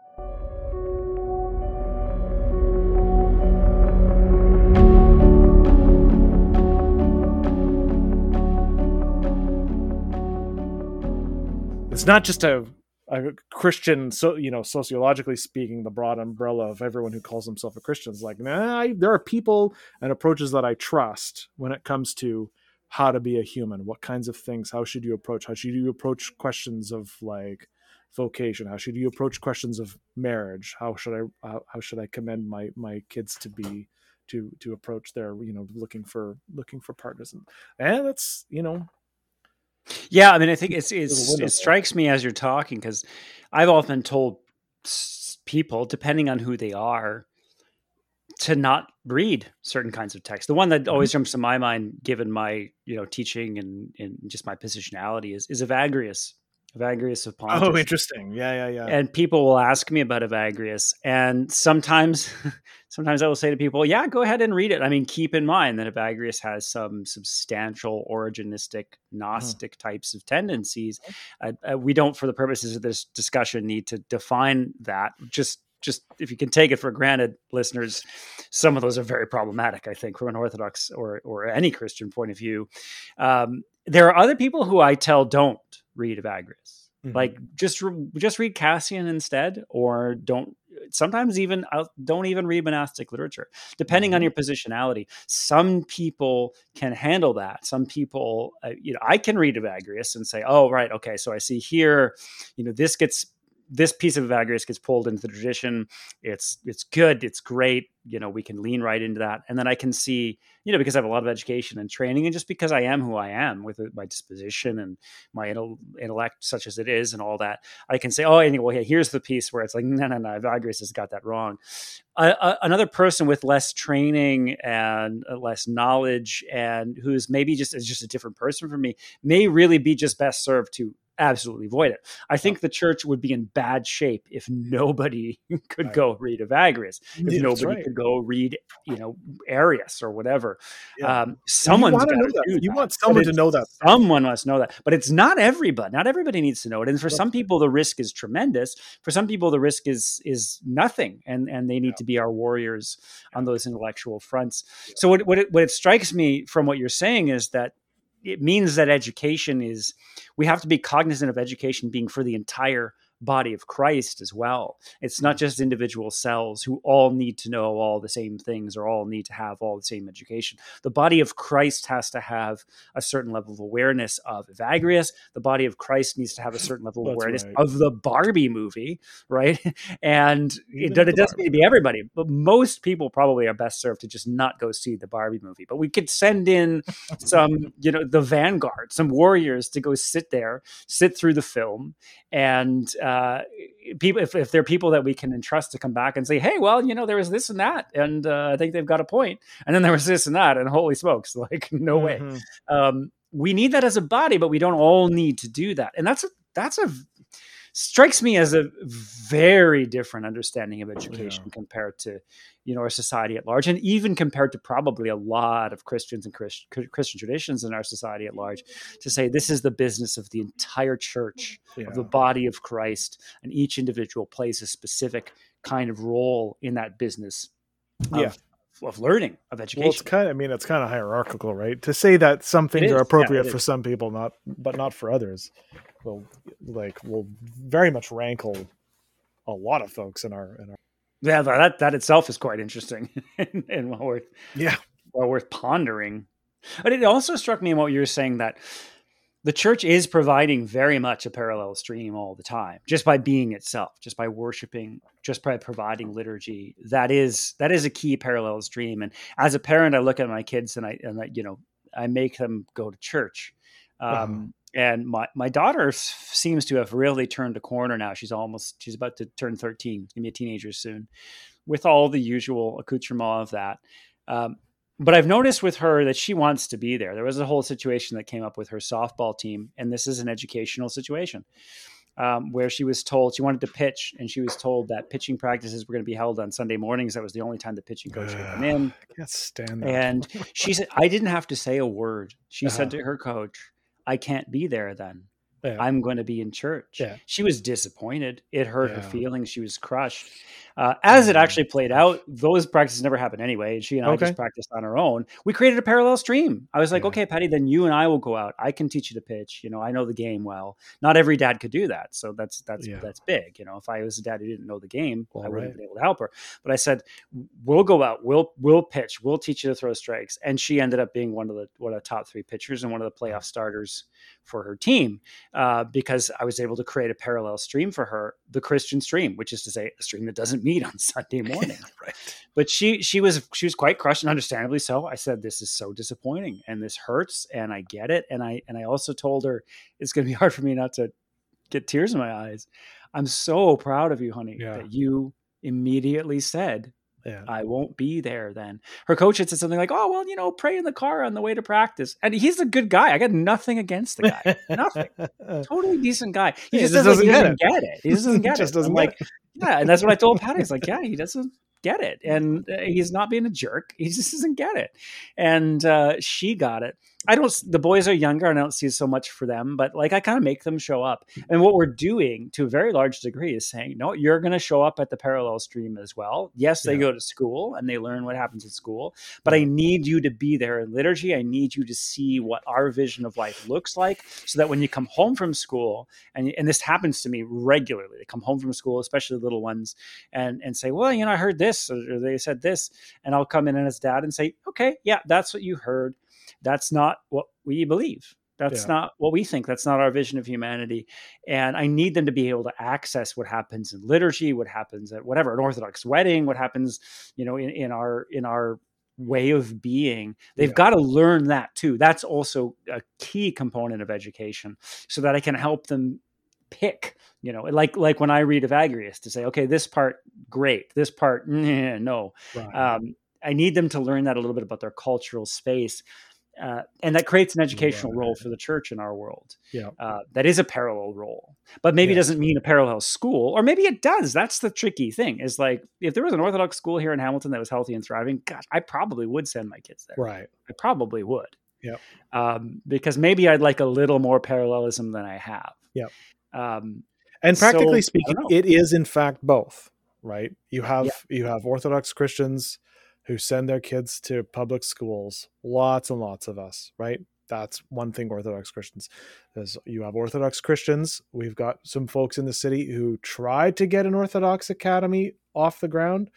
it's not just a a Christian, so you know, sociologically speaking, the broad umbrella of everyone who calls himself a Christian is like, nah, I, there are people and approaches that I trust when it comes to how to be a human. What kinds of things? How should you approach? How should you approach questions of like vocation? How should you approach questions of marriage? How should I how, how should I commend my my kids to be to to approach their you know looking for looking for partners and and that's you know Yeah, I mean, I think it's, it's it strikes me as you're talking because I've often told people, depending on who they are, to not read certain kinds of text. The one that always jumps to my mind, given my you know teaching and, and just my positionality, is is Evagrius, Evagrius of Pontus. oh interesting yeah yeah yeah and people will ask me about Evagrius, and sometimes, <laughs> sometimes I will say to people, "Yeah, go ahead and read it." I mean, keep in mind that Evagrius has some substantial Origenistic, Gnostic types of tendencies. Uh, uh, we don't, for the purposes of this discussion, need to define that. Just, just if you can take it for granted, listeners, some of those are very problematic. I think from an Orthodox or or any Christian point of view. Um, there are other people who I tell don't read Evagrius Mhm. like just re- just read cassian instead or don't sometimes even don't even read monastic literature, depending mm-hmm. on your positionality. Some people can handle that. Some people, uh, you know, I can read of Evagrius and say, oh, right, okay, so I see here, you know, this gets this piece of Evagrius gets pulled into the tradition. It's it's good. It's great. You know, we can lean right into that, and then I can see, you know, because I have a lot of education and training, and just because I am who I am with my disposition and my intellect, such as it is, and all that, I can say, oh, anyway, well, here's the piece where it's like, no, no, no, Evagrius has got that wrong. Uh, uh, another person with less training and uh, less knowledge, and who's maybe just is just a different person from me, may really be just best served to absolutely void it. I think the church would be in bad shape if nobody <laughs> could right. go read Evagrius, if yeah, nobody right. could go read, you know, Arius or whatever. Yeah. Um, someone's well, you, that. you want someone to know that. Someone must know that, but it's not everybody. Not everybody needs to know it. And for some people, the risk is tremendous. For some people, the risk is is nothing, and and they need yeah. to be our warriors on those intellectual fronts. So what what it, what it strikes me from what you're saying is that it means that education is we have to be cognizant of education being for the entire body of Christ as well. It's not just individual cells who all need to know all the same things or all need to have all the same education. The body of Christ has to have a certain level of awareness of Evagrius. The body of Christ needs to have a <laughs> certain level of awareness right. of the Barbie movie, right? <laughs> And it, it doesn't need to be everybody, but most people probably are best served to just not go see the Barbie movie. But we could send in some, <laughs> you know, the vanguard, some warriors to go sit there, sit through the film, and uh, people if, if there are people that we can entrust to come back and say hey well you know there was this and that and uh, i think they've got a point and then there was this and that and holy smokes <laughs> like no mm-hmm. way um, we need that as a body but we don't all need to do that and that's a that's a strikes me as a very different understanding of education yeah. compared to you know our society at large and even compared to probably a lot of christians and Christ, christian traditions in our society at large to say this is the business of the entire church yeah. of the body of christ and each individual plays a specific kind of role in that business of, yeah of learning of education. Well, it's kind of, I mean, it's kind of hierarchical, right? To say that some things are appropriate yeah, for some people, not, but not for others will like will very much rankle a lot of folks in our in our yeah that that itself is quite interesting <laughs> and, and well worth yeah. well worth pondering. But it also struck me in what you were saying that the church is providing very much a parallel stream all the time just by being itself just by worshiping just by providing liturgy. That is that is a key parallel stream. And as a parent i look at my kids and i and I, you know i make them go to church. Uh-huh. um, and my my daughter seems to have really turned a corner now. She's almost she's about to turn thirteen, she's gonna be a teenager soon, with all the usual accoutrement of that. Um, but I've noticed with her that she wants to be there. There was a whole situation that came up with her softball team, and this is an educational situation um, where she was told she wanted to pitch, and she was told that pitching practices were going to be held on Sunday mornings. That was the only time the pitching coach could come in. I can't stand that. And she said, I didn't have to say a word. She uh-huh. said to her coach, I can't be there then. Yeah. I'm going to be in church. Yeah. She was disappointed. It hurt yeah. her feelings. She was crushed. Uh, as it actually played out, those practices never happened anyway. And she and I just practiced on our own. We created a parallel stream. I was like, yeah. okay, Patty, then you and I will go out. I can teach you to pitch. You know, I know the game well. Not every dad could do that, so that's that's yeah. that's big. You know, if I was a dad who didn't know the game, I wouldn't right. have been able to help her. But I said, we'll go out. We'll we'll pitch. We'll teach you to throw strikes. And she ended up being one of the one of the top three pitchers and one of the playoff starters for her team uh, because I was able to create a parallel stream for her, the Christian stream, which is to say a stream that doesn't meet on <laughs> Sunday <laughs> morning. right. But she she was she was quite crushed and understandably so. I said, This is so disappointing and this hurts and I get it. And I and I also told her it's gonna be <laughs> hard for me not to get tears in my eyes. I'm so proud of you, honey, yeah. that you immediately said yeah. I won't be there then. Her coach had said something like, "Oh well, you know, pray in the car on the way to practice." And he's a good guy. I got nothing against the guy. nothing. <laughs> totally decent guy. He just, doesn't, doesn't, he doesn't get, it. get, it. He <laughs> just doesn't get just it. Doesn't like, it. yeah, and that's what I told Patty. He's like, yeah, he doesn't get it, and uh, he's not being a jerk. He just doesn't get it. And uh, she got it. I don't. The boys are younger, and I don't see so much for them. But like, I kind of make them show up. And what we're doing, to a very large degree, is saying, no, you're going to show up at the parallel stream as well. Yes, they Yeah. go to school and they learn what happens at school, but I need you to be there in liturgy. I need you to see what our vision of life looks like, so that when you come home from school, and and this happens to me regularly, they come home from school, especially the little ones, and and say, well, you know, I heard this, or they said this, and I'll come in as dad and say, okay, yeah, that's what you heard that's not what we believe that's Yeah. not what we think that's not our vision of humanity and i need them to be able to access what happens in liturgy what happens at whatever an orthodox wedding what happens you know in, in our in our way of being they've Yeah. got to learn that too that's also a key component of education so that i can help them pick you know like like when i read evagrius to say okay this part great this part <laughs> nah, no Right. um, I need them to learn that a little bit about their cultural space. Uh, and that creates an educational role for the church in our world. Yeah. Uh, that is a parallel role, but maybe Yes. doesn't mean a parallel school, or maybe it does. That's the tricky thing. Is like if there was an Orthodox school here in Hamilton that was healthy and thriving, gosh, I probably would send my kids there. right. I probably would. Yep. Um, because maybe I'd like a little more parallelism than I have. Yep. Um, And practically don't speaking, it is in fact both, right? You have you have Orthodox Christians who send their kids to public schools, lots and lots of us, right? That's one thing Orthodox Christians. There's you have Orthodox Christians. We've got some folks in the city who tried to get an Orthodox academy off the ground.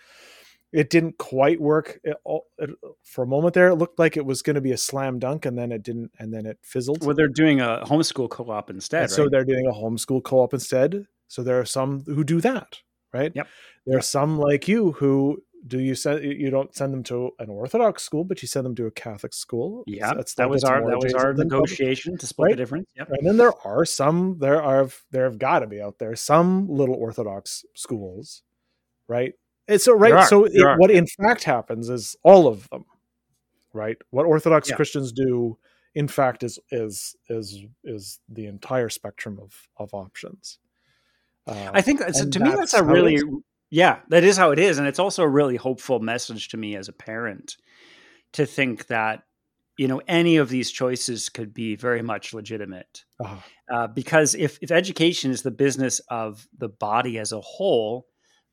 It didn't quite work. It, all- it, for a moment there, it looked like it was going to be a slam dunk, and then it didn't, and then it fizzled. well, they're doing a homeschool co-op instead, And so they're doing a homeschool co-op instead. So there are some who do that, right? Yep. There are some like you who do you send you don't send them to an Orthodox school, but you send them to a Catholic school. Yeah, That's- that was our that was our negotiation to split the difference. Yep. And then there are some there are there have got to be out there some little Orthodox schools, right? And so right, are, so it, what in fact happens is all of them, right? What Orthodox Yeah. Christians do, in fact, is is is is the entire spectrum of of options. Uh, I think so and to me that's a really. Yeah that is how it is, and it's also a really hopeful message to me as a parent to think that you know any of these choices could be very much legitimate. Uh, uh, because if if education is the business of the body as a whole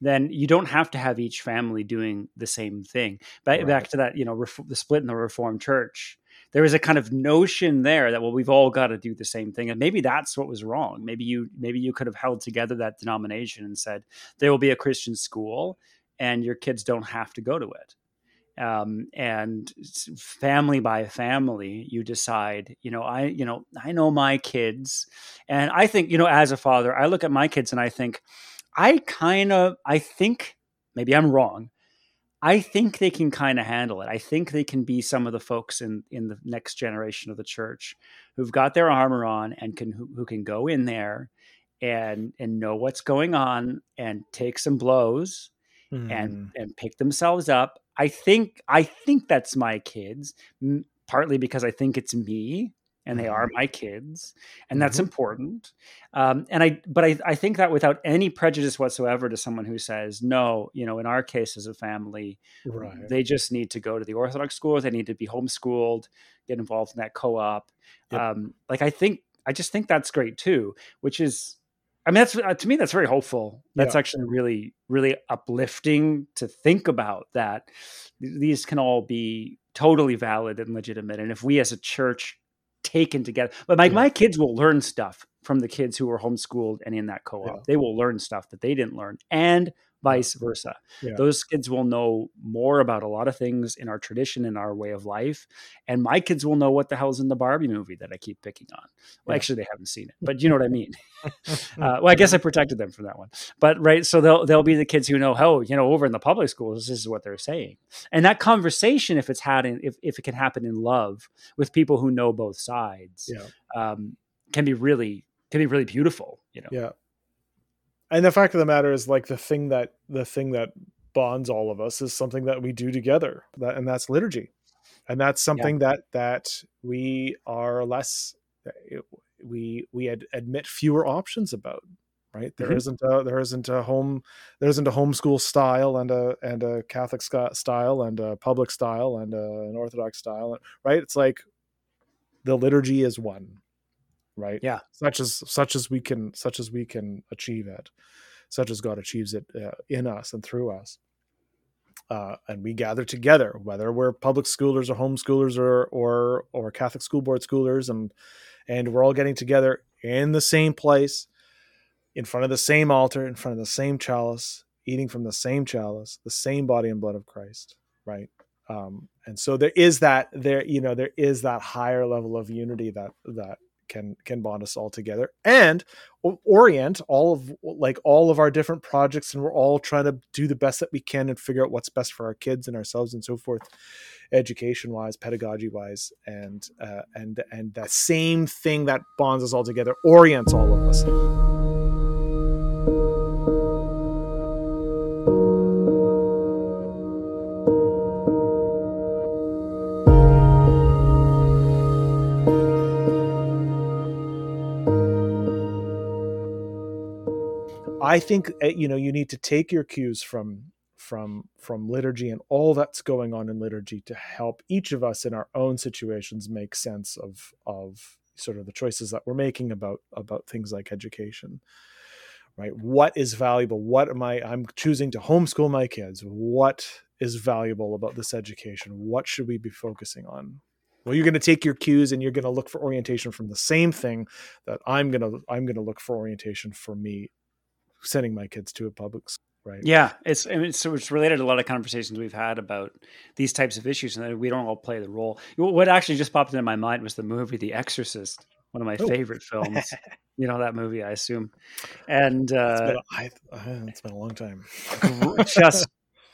then you don't have to have each family doing the same thing. Back, Right. back to that you know ref- the split in the reformed church there was a kind of notion there that well we've all got to do the same thing. And maybe that's what was wrong. Maybe you maybe you could have held together that denomination and said there will be a christian school and your kids don't have to go to it. Um, and family by family you decide you know i you know i know my kids. And i think you know as a father i look at my kids and i think i kind of i think maybe i'm wrong i think they can kind of handle it i think they can be some of the folks in in the next generation of the church who've got their armor on and can who, who can go in there and and know what's going on and take some blows mm, and and pick themselves up. I think I think that's my kids, partly because I think it's me and they are my kids, and that's Mhm. important. Um, and I, but I, I think that without any prejudice whatsoever to someone who says no, you know, in our case as a family, right. they just need to go to the Orthodox school. They need to be homeschooled, get involved in that co-op. Yep. Um, like I think, I just think that's great too. Which is, I mean, that's uh, to me that's very hopeful. That's Yeah. actually really, really uplifting to think about. That these can all be totally valid and legitimate. And if we as a church taken together, but my Yeah. my kids will learn stuff from the kids who were homeschooled and in that co-op. Yeah. They will learn stuff that they didn't learn, and vice versa Yeah. those kids will know more about a lot of things in our tradition and our way of life and my kids will know what the hell's in the barbie movie that i keep picking on well Yeah. actually they haven't seen it but you know what i mean <laughs> uh, well i guess i protected them from that one but right so they'll they'll be the kids who know oh you know over in the public schools this is what they're saying and that conversation if it's had in if, if it can happen in love with people who know both sides Yeah. um, can be really can be really beautiful you know Yeah. And the fact of the matter is like the thing that the thing that bonds all of us is something that we do together. That and that's liturgy. And that's something that that we are less we we ad, admit fewer options about right There Mhm. not a there isn't a home there isn't a homeschool style and a and a catholic style and a public style and a, an orthodox style right it's like the liturgy is one right? Yeah. such as such as we can such as we can achieve it. Such as god achieves it uh, in us and through us. Uh, and we gather together whether we're public schoolers or homeschoolers or or or catholic school board schoolers and and we're all getting together in the same place in front of the same altar in front of the same chalice eating from the same chalice the same body and blood of christ right? Um, and so there is that there you know there is that higher level of unity that that can can bond us all together. And orient all of like all of our different projects and we're all trying to do the best that we can and figure out what's best for our kids and ourselves and so forth education wise pedagogy wise and uh, and and that same thing that bonds us all together orients all of us I think uh, you know you need to take your cues from from from liturgy and all that's going on in liturgy to help each of us in our own situations make sense of of sort of the choices that we're making about about things like education right? What is valuable? What am i i'm choosing to homeschool my kids. What is valuable about this education? What should we be focusing on? Well you're going to take your cues and you're going to look for orientation from the same thing that i'm going to i'm going to look for orientation for me sending my kids to a public school right Yeah, it's I mean, so it's related to a lot of conversations we've had about these types of issues, and that we don't all play the role. What actually just popped into my mind was the movie The Exorcist, one of my Oh. favorite films. <laughs> you know that movie, I assume, and it's uh, been, I, uh, it's been a long time <laughs> just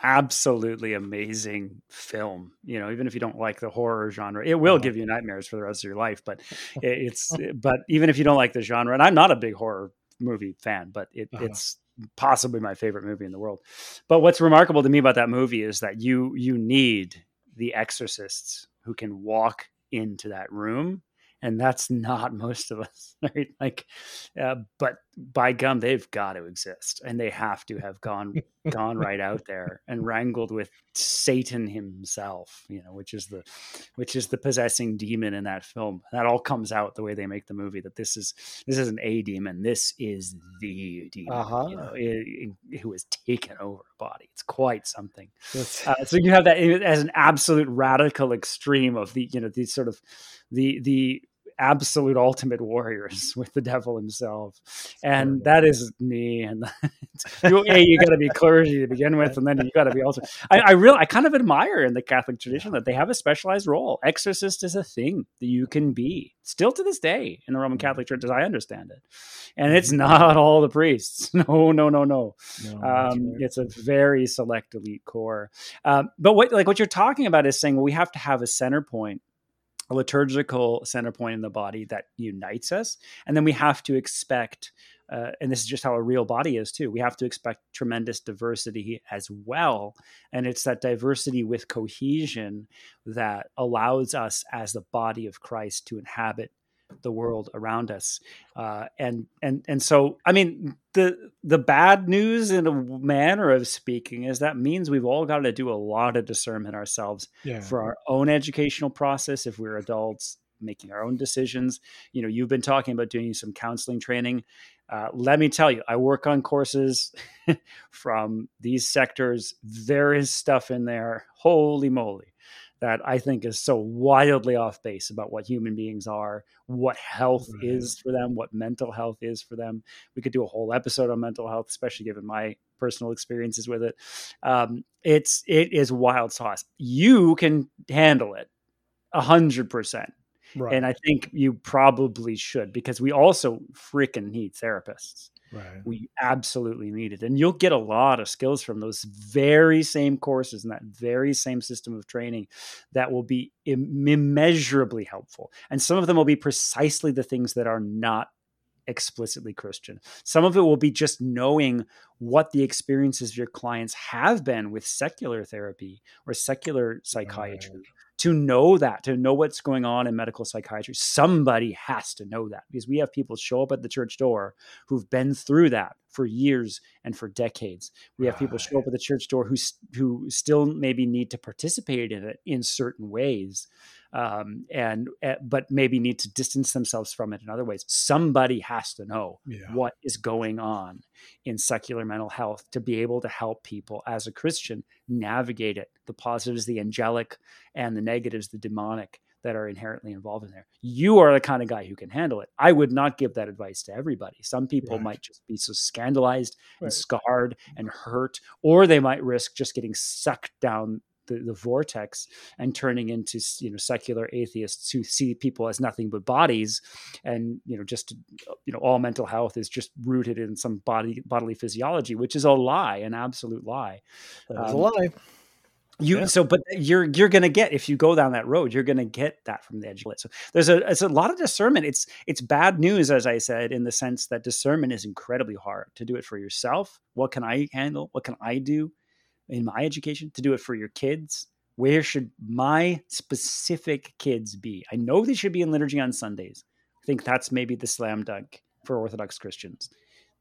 absolutely amazing film. You know, even if you don't like the horror genre, it will give you nightmares for the rest of your life. But <laughs> it's but even if you don't like the genre, and I'm not a big horror movie fan, but it, Uh-huh. it's possibly my favorite movie in the world. But what's remarkable to me about that movie is that you you need the exorcists who can walk into that room and that's not <laughs> most of us right like uh, but by gum they've got to exist and they have to have gone gone <laughs> right out there and wrangled with satan himself you know which is the which is the possessing demon in that film. That all comes out the way they make the movie that this is this isn't a demon this is the demon Uh-huh. you know, it- it- who has taken over a body. It's quite something. Uh, so you have that as an absolute radical extreme of the you know these sort of the the absolute ultimate warriors <laughs> with the devil himself. And that is me and <laughs> you, a, you got to be clergy to begin with and then you got to be also i, I really i kind of admire in the catholic tradition that they have a specialized role. Exorcist is a thing that you can be still to this day in the roman catholic church as i understand it. And it's not <laughs> all the priests. No no no no. No, um, right. it's a very select elite corps. Um, but what like what you're talking about is saying well, we have to have a center point, a liturgical center point in the body that unites us, and then we have to expect. Uh, and this is just how a real body is too. We have to expect tremendous diversity as well, and it's that diversity with cohesion that allows us as the body of Christ to inhabit the world around us. Uh, and and and so i mean the the bad news in a manner of speaking is that means we've all got to do a lot of discernment ourselves yeah. for our own educational process if we're adults making our own decisions. You know you've been talking about doing some counseling training. Uh, let me tell you i work on courses <laughs> from these sectors. There is stuff in there. Holy moly that I think is so wildly off base about what human beings are, what health Right. is for them, what mental health is for them. We could do a whole episode on mental health, especially given my personal experiences with it. Um, it's it is wild sauce. You can handle it a hundred percent, right and I think you probably should because we also freaking need therapists right. we absolutely need it and you'll get a lot of skills from those very same courses and that very same system of training that will be Im- immeasurably helpful and some of them will be precisely the things that are not explicitly christian. Some of it will be just knowing what the experiences of your clients have been with secular therapy or secular psychiatry to know that, to know what's going on in medical psychiatry. Somebody has to know that because we have people show up at the church door who've been through that for years and for decades. We have people show up at the church door who who still maybe need to participate in it in certain ways. Um, and uh, but maybe need to distance themselves from it in other ways. Somebody has to know Yeah. what is going on in secular mental health to be able to help people as a Christian navigate it, the positives, the angelic, and the negatives, the demonic that are inherently involved in there. You are the kind of guy who can handle it. I would not give that advice to everybody. Some people Right. might just be so scandalized and scarred and hurt, or they might risk just getting sucked down the, the vortex and turning into you know secular atheists who see people as nothing but bodies, and you know just you know all mental health is just rooted in some body bodily physiology, which is a lie, an absolute lie. That's Um, a lie. you Yeah. so but you're you're gonna get if you go down that road you're gonna get that from the edge of it so there's a it's a lot of discernment. It's it's bad news as i said in the sense that discernment is incredibly hard to do it for yourself. What can i handle? What can i do in my education to do it for your kids where should my specific kids be i know they should be in liturgy on sundays i think that's maybe the slam dunk for orthodox christians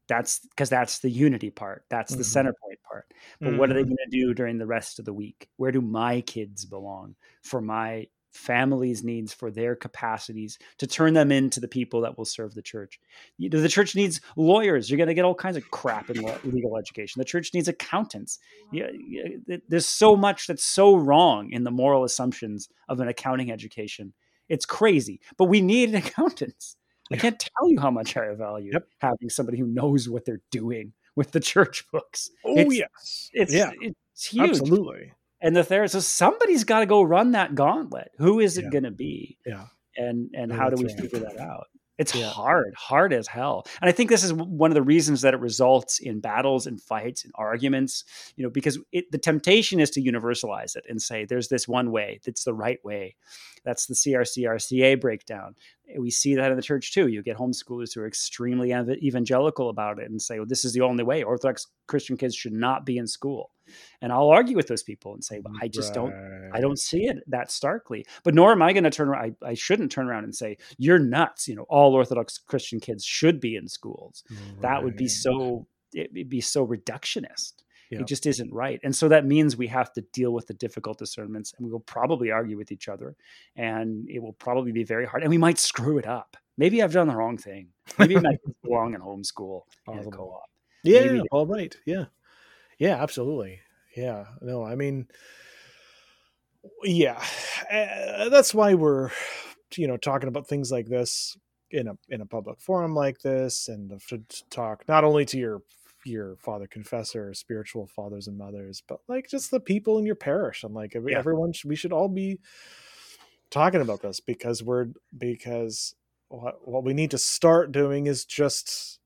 that's because that's the unity part that's the Mhm. center point part but what are they Mhm. going to do during the rest of the week? Where do my kids belong for my family's needs, for their capacities to turn them into the people that will serve the church? You know, the church needs lawyers. You're going to get all kinds of crap in legal education. The church needs accountants. Yeah, yeah, th- there's so much that's so wrong in the moral assumptions of an accounting education. It's crazy, but we need <laughs> accountants. I can't tell you how much I value Yep. having somebody who knows what they're doing with the <laughs> church books. Oh It's- yes. It's yeah. it's huge. Absolutely. And the therapist, so somebody's got to go run that gauntlet. Who is it Yeah. going to be? Yeah. And and Yeah, how do we right. figure that out? It's Yeah. hard, hard as hell. And I think this is one of the reasons that it results in battles and fights and arguments, you know, because it, the temptation is to universalize it and say there's this one way that's the right way. That's the CRC RCA breakdown. We see that in the church too. You get homeschoolers who are extremely evangelical about it and say, well, this is the only way. Orthodox Christian kids should not be in school. And I'll argue with those people and say, well, I just don't I don't see it that starkly. But nor am I going to turn around. I, I shouldn't turn around and say, you're nuts. You know, all Orthodox Christian kids should be in schools. That would be so, it'd be so reductionist. Yeah. It just isn't right. And so that means we have to deal with the difficult discernments and we will probably argue with each other and it will probably be very hard and we might screw it up. Maybe I've done the wrong thing. Maybe my <laughs> kids belong in homeschool and co-op. Yeah, Maybe- all right. Yeah. Yeah, absolutely. Yeah. No, I mean yeah. Uh, that's why we're you know talking about things like this in a in a public forum like this and to talk not only to your your father confessor spiritual fathers and mothers but like just the people in your parish and like Yeah. everyone should, we should all be talking about this because we're because what, what we need to start doing is just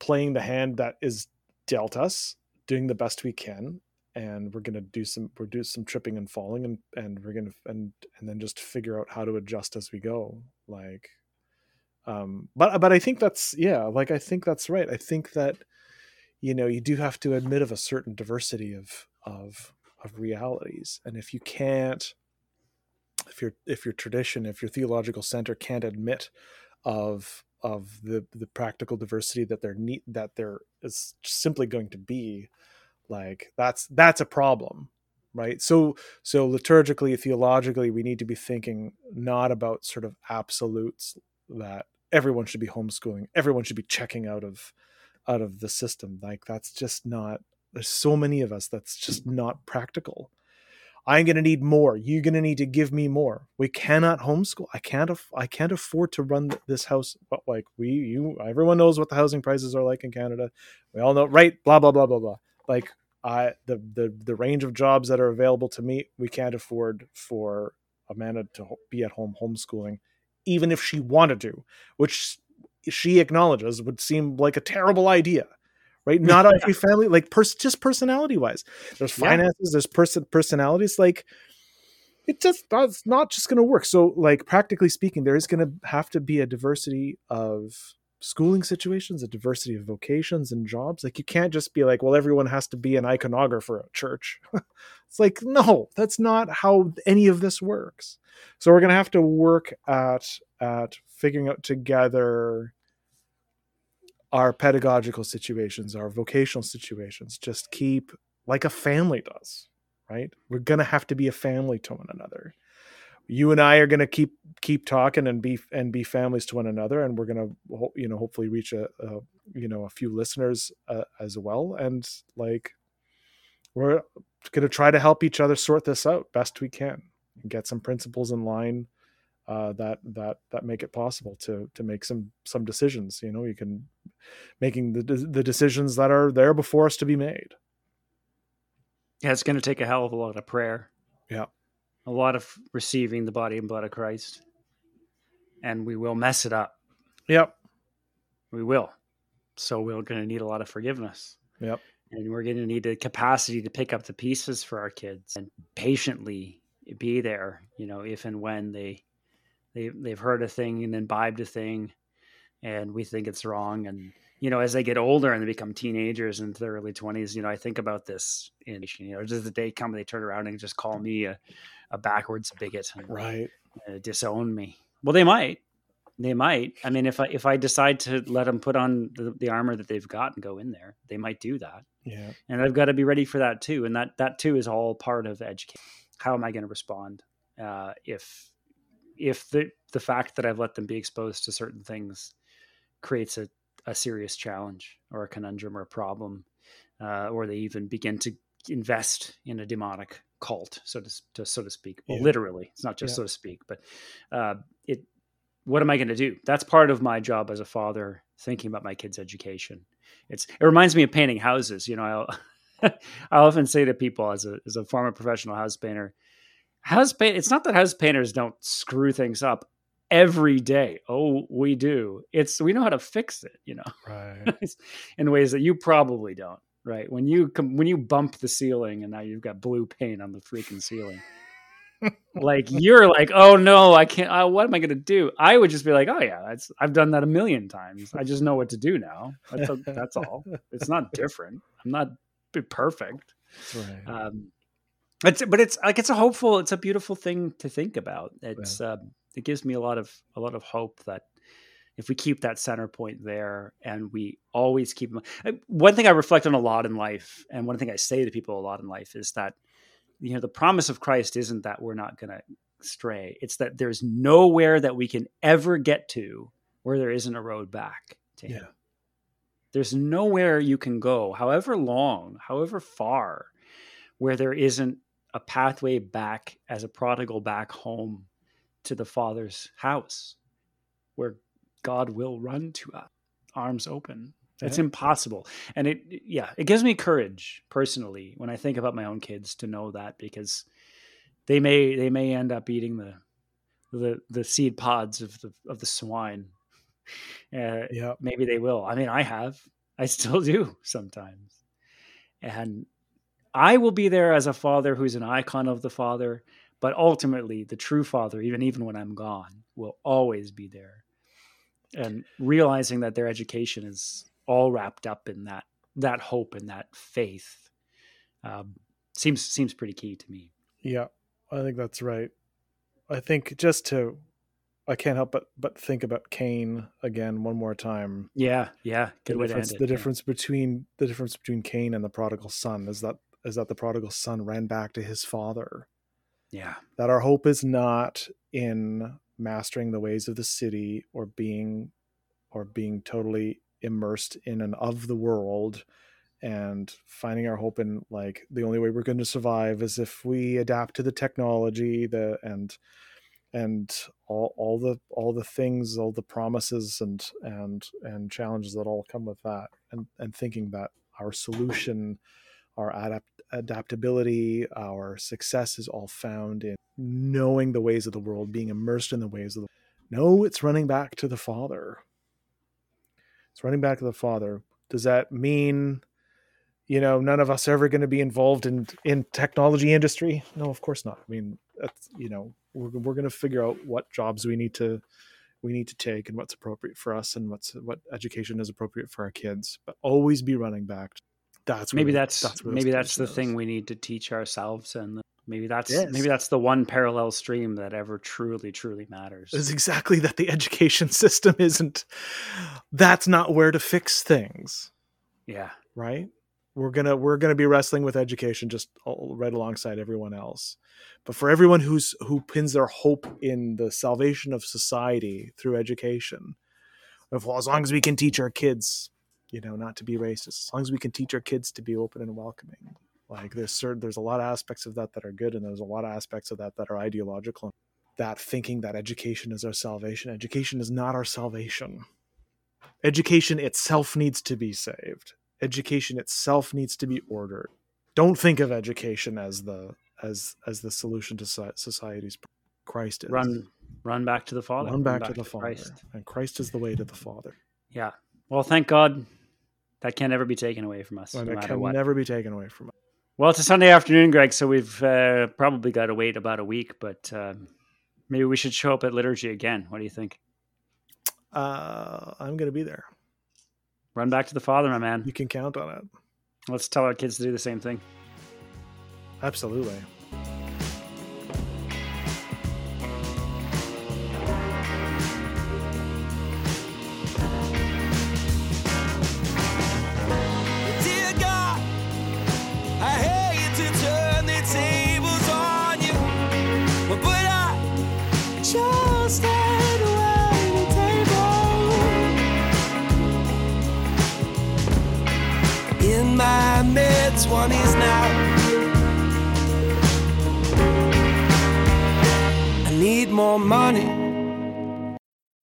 playing the hand that is dealt us doing the best we can and we're going to do some we're do some tripping and falling and and we're going to and and then just figure out how to adjust as we go like um but but i think that's yeah like i think that's right. I think that you know you do have to admit of a certain diversity of of of realities and if you can't if your if your tradition if your theological center can't admit of of the the practical diversity that there need that there is simply going to be like that's that's a problem right? So so liturgically theologically we need to be thinking not about sort of absolutes that everyone should be homeschooling everyone should be checking out of out of the system. Like that's just not there's so many of us that's just not practical i'm going to need more. You're going to need to give me more. We cannot homeschool. I can't aff- i can't afford to run th- this house but like we you everyone knows what the housing prices are like in canada. We all know right? Blah blah blah blah blah. Like I the the the range of jobs that are available to me, we can't afford for Amanda to be at home homeschooling, even if she wanted to, which she acknowledges would seem like a terrible idea, right? Not every family, like pers- just personality wise, there's Yeah. finances, there's person personalities, like it just that's not just going to work. So, like practically speaking, there is going to have to be a diversity of schooling situations, a diversity of vocations and jobs. Like you can't just be like, well, everyone has to be an iconographer at church. <laughs> it's like, no, that's not how any of this works. So we're gonna have to work at at figuring out together our pedagogical situations, our vocational situations. Just keep like a family does, right? We're gonna have to be a family to one another. you and I are going to keep keep talking and be and be families to one another, and we're going to you know hopefully reach a, a you know a few listeners uh, as well, and like we're going to try to help each other sort this out best we can and get some principles in line uh, that that that make it possible to to make some some decisions. You know, you can making the the decisions that are there before us to be made. Yeah, it's going to take a hell of a lot of prayer. Yeah, a lot of receiving the body and blood of Christ, and we will mess it up. Yep, we will. So we're going to need a lot of forgiveness. Yep, and we're going to need the capacity to pick up the pieces for our kids and patiently be there. You know, if and when they they they've heard a thing and imbibed a thing, and we think it's wrong. And you know, as they get older and they become teenagers into their early twenties, you know, I think about this. In you know, does the day come and they turn around and just call me a, a backwards bigot, and, right? Uh, disown me. Well, they might. They might. I mean, if I if I decide to let them put on the, the armor that they've got and go in there, they might do that. Yeah. And I've got to be ready for that too. And that that too is all part of education. How am I going to respond uh, if if the the fact that I've let them be exposed to certain things creates a, a serious challenge or a conundrum or a problem, uh, or they even begin to invest in a demonic cult, so to, to so to speak. Well, yeah. literally, it's not just yeah. so to speak, but uh, it. What am I going to do? That's part of my job as a father, thinking about my kids' education. It's it reminds me of painting houses. You know, I <laughs> I often say to people as a as a former professional house painter, house paint it's not that house painters don't screw things up every day. Oh we do. It's we know how to fix it you know? Right. <laughs> In ways that you probably don't right? When you come when you bump the ceiling and now you've got blue paint on the freaking ceiling. <laughs> Like you're like oh no i can't uh, what am i going to do? I would just be like oh yeah that's i've done that a million times. I just know what to do now. That's, a, that's all. It's not different. I'm not perfect. Right. um, it's but it's like it's a hopeful, it's a beautiful thing to think about. It's yeah. uh, it gives me a lot of a lot of hope that if we keep that center point there and we always keep one thing I reflect on a lot in life, and one thing I say to people a lot in life is that you know the promise of Christ isn't that we're not going to stray; it's that there's nowhere that we can ever get to where there isn't a road back to Him. There's nowhere you can go, however long, however far, where there isn't a pathway back as a prodigal back home to the Father's house where God will run to us, arms open. It's yeah. impossible. And it, yeah, it gives me courage personally when I think about my own kids to know that because they may, they may end up eating the, the, the seed pods of the, of the swine. Uh, yeah, maybe they will. I mean, I have, I still <laughs> do sometimes. And I will be there as a father who's an icon of the father, but ultimately the true father, even even when I'm gone, will always be there. And realizing that their education is all wrapped up in that that hope and that faith um, seems seems pretty key to me. Yeah, I think that's right. I think just to I can't help but but think about Cain again one more time. Yeah, yeah, good the way difference, to end it. The difference between the difference between Cain and the prodigal son is that is that the prodigal son ran back to his father. Yeah. That our hope is not in mastering the ways of the city or being or being totally immersed in and of the world and finding our hope in like the only way we're going to survive is if we adapt to the technology the and and all, all the all the things all the promises and and and challenges that all come with that and and thinking that our solution our adapt- adaptability, our success is all found in knowing the ways of the world, being immersed in the ways of the No, it's running back to the Father. It's running back to the Father. Does that mean, you know, none of us are ever going to be involved in in technology industry? No, of course not. I mean, that's you know, we're we're going to figure out what jobs we need to we need to take and what's appropriate for us and what's what education is appropriate for our kids but always be running back that's maybe that's, that's maybe that's the is. thing we need to teach ourselves and maybe that's yes. maybe that's the one parallel stream that ever truly truly matters. Is exactly that the education <laughs> system isn't that's not where to fix things. Yeah. Right? We're gonna we're gonna be wrestling with education just right alongside everyone else. But for everyone who's who pins their hope in the salvation of society through education of well, as long as we can teach our kids you know not to be racist as long as we can teach our kids to be open and welcoming like there's certain there's a lot of aspects of that that are good and there's a lot of aspects of that that are ideological that thinking that education is our salvation education is not our salvation education itself needs to be saved education itself needs to be ordered. Don't think of education as the as as the solution to society's Christ is. Run run back to the Father. Run back, run back to the to Father. Christ. And Christ is the way to the Father. Yeah. Well, thank God that can never be taken away from us. no it can what. never be taken away from us. Well, it's a Sunday afternoon, Greg, so we've uh, probably got to wait about a week, but uh, maybe we should show up at liturgy again. What do you think? Uh, I'm going to be there. Run back to the Father, my man. You can count on it. Let's tell our kids to do the same thing. Absolutely. Now. I need more money